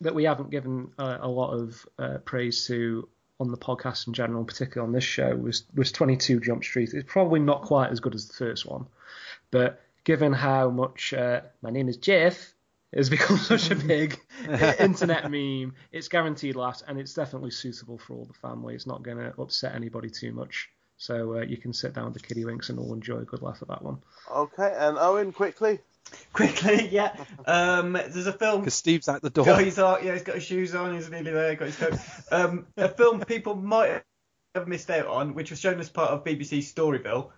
that we haven't given uh, a lot of uh, praise to on the podcast in general, particularly on this show, was was 22 Jump Street. It's probably not quite as good as the first one, but given how much uh, my name is Jeff has become such a big internet meme, it's guaranteed laughs and it's definitely suitable for all the family. It's not going to upset anybody too much. So uh, you can sit down with the kiddie winks and all enjoy a good laugh at that one. Okay, and Owen, quickly. Quickly, yeah. Um, there's a film. Because Steve's at the door. Yeah, he's got his shoes on. He's nearly there. Got his coat. Um, a film people might have missed out on, which was shown as part of BBC's Storyville,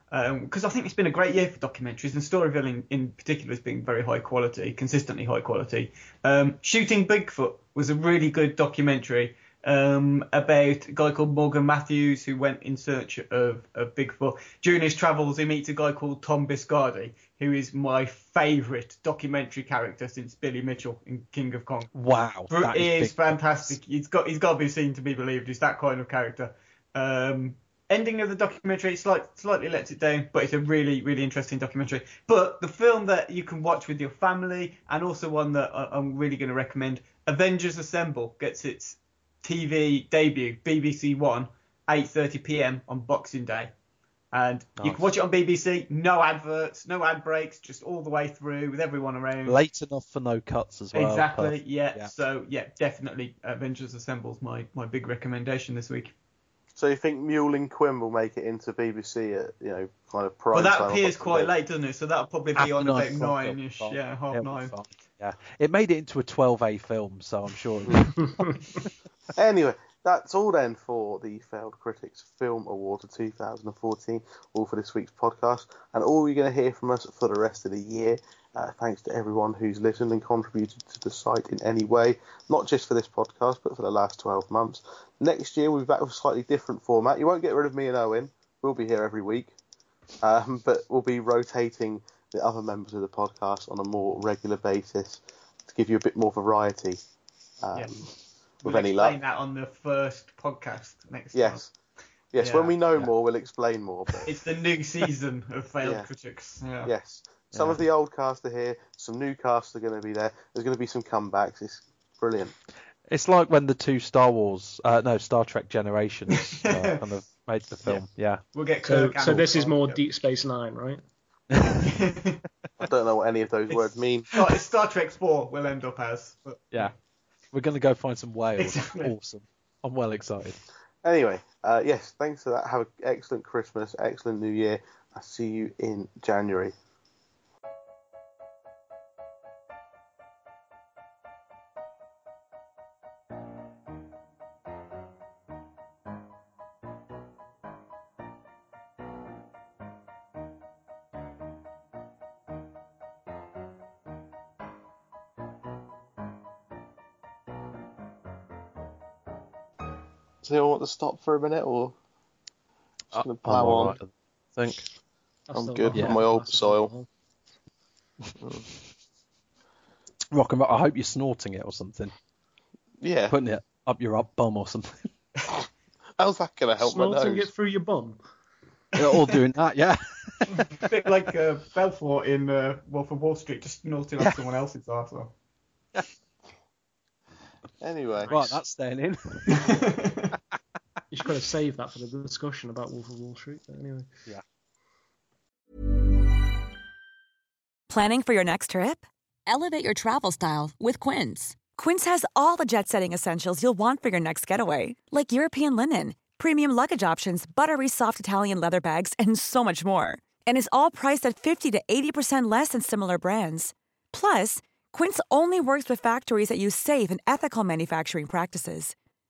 because I think it's been a great year for documentaries, and Storyville in, in particular has been very high quality, consistently high quality. Um, Shooting Bigfoot was a really good documentary um, about a guy called Morgan Matthews who went in search of, of Bigfoot. During his travels, he meets a guy called Tom Biscardi, who is my favourite documentary character since Billy Mitchell in King of Kong. Wow. Bru- that he is is fantastic. He's got he's got to be seen to be believed. He's that kind of character. Um, ending of the documentary slight, slightly lets it down, but it's a really really interesting documentary. But the film that you can watch with your family, and also one that I, I'm really going to recommend, Avengers Assemble, gets its TV debut, BBC One, 8:30 p.m. on Boxing Day. And you can watch it on BBC, no adverts, no ad breaks, just all the way through with everyone around. Late enough for no cuts as well. Exactly. Yeah. Yeah. So yeah, definitely Avengers Assemble's my my big recommendation this week. So you think Mule and Quinn will make it into BBC at you know kind of prime Well, that appears quite late, doesn't it? So that'll probably be After on nine about nine-ish. Yeah, half It'll be nine. Fine. Yeah, it made it into a 12A film, so I'm sure. Anyway, that's all then for the Failed Critics Film Award of 2014, all for this week's podcast, and all you're going to hear from us for the rest of the year. Uh, thanks to everyone who's listened and contributed to the site in any way, not just for this podcast, but for the last 12 months. Next year, we'll be back with a slightly different format. You won't get rid of me and Owen. We'll be here every week. Um, but we'll be rotating the other members of the podcast on a more regular basis to give you a bit more variety. Um, Yes. With We'll any explain luck. that on the first podcast next time. Yes. Yes, Yeah. when we know Yeah. more, we'll explain more. But It's the new season of failed Yeah. critics. Yeah. yes, some Yeah. of the old cast are here. Some new casts are going to be there. There's going to be some comebacks. It's brilliant. It's like when the two Star Wars, uh, no, Star Trek Generations uh, kind of made the film. Yeah. We'll get So, Kirk so this is more. Deep Space Nine, right? I don't know what any of those words mean. Star, it's Star Trek 4 will end up as. But Yeah. We're going to go find some whales. Exactly. Awesome. I'm well excited. Anyway, uh, yes, thanks for that. Have an excellent Christmas, excellent New Year. I'll see you in January. To stop for a minute or just going to I'm plow on? right, I think. I I'm still good got with my old massive soil. Rock and roll. I hope you're snorting it or something. Yeah. Putting it up your up bum or something. How's that going to help my Snorting nose? it through your bum. You're all doing that, yeah. a bit like uh, Belfort in uh, Wolf of Wall Street, just snorting off someone else's arsehole. Anyway, Right, that's staying in. You should kind of save that for the discussion about Wolf of Wall Street. But anyway. Planning for your next trip? Elevate your travel style with Quince. Quince has all the jet setting essentials you'll want for your next getaway, like European linen, premium luggage options, buttery soft Italian leather bags, and so much more. And is all priced at 50 to 80% less than similar brands. Plus, Quince only works with factories that use safe and ethical manufacturing practices.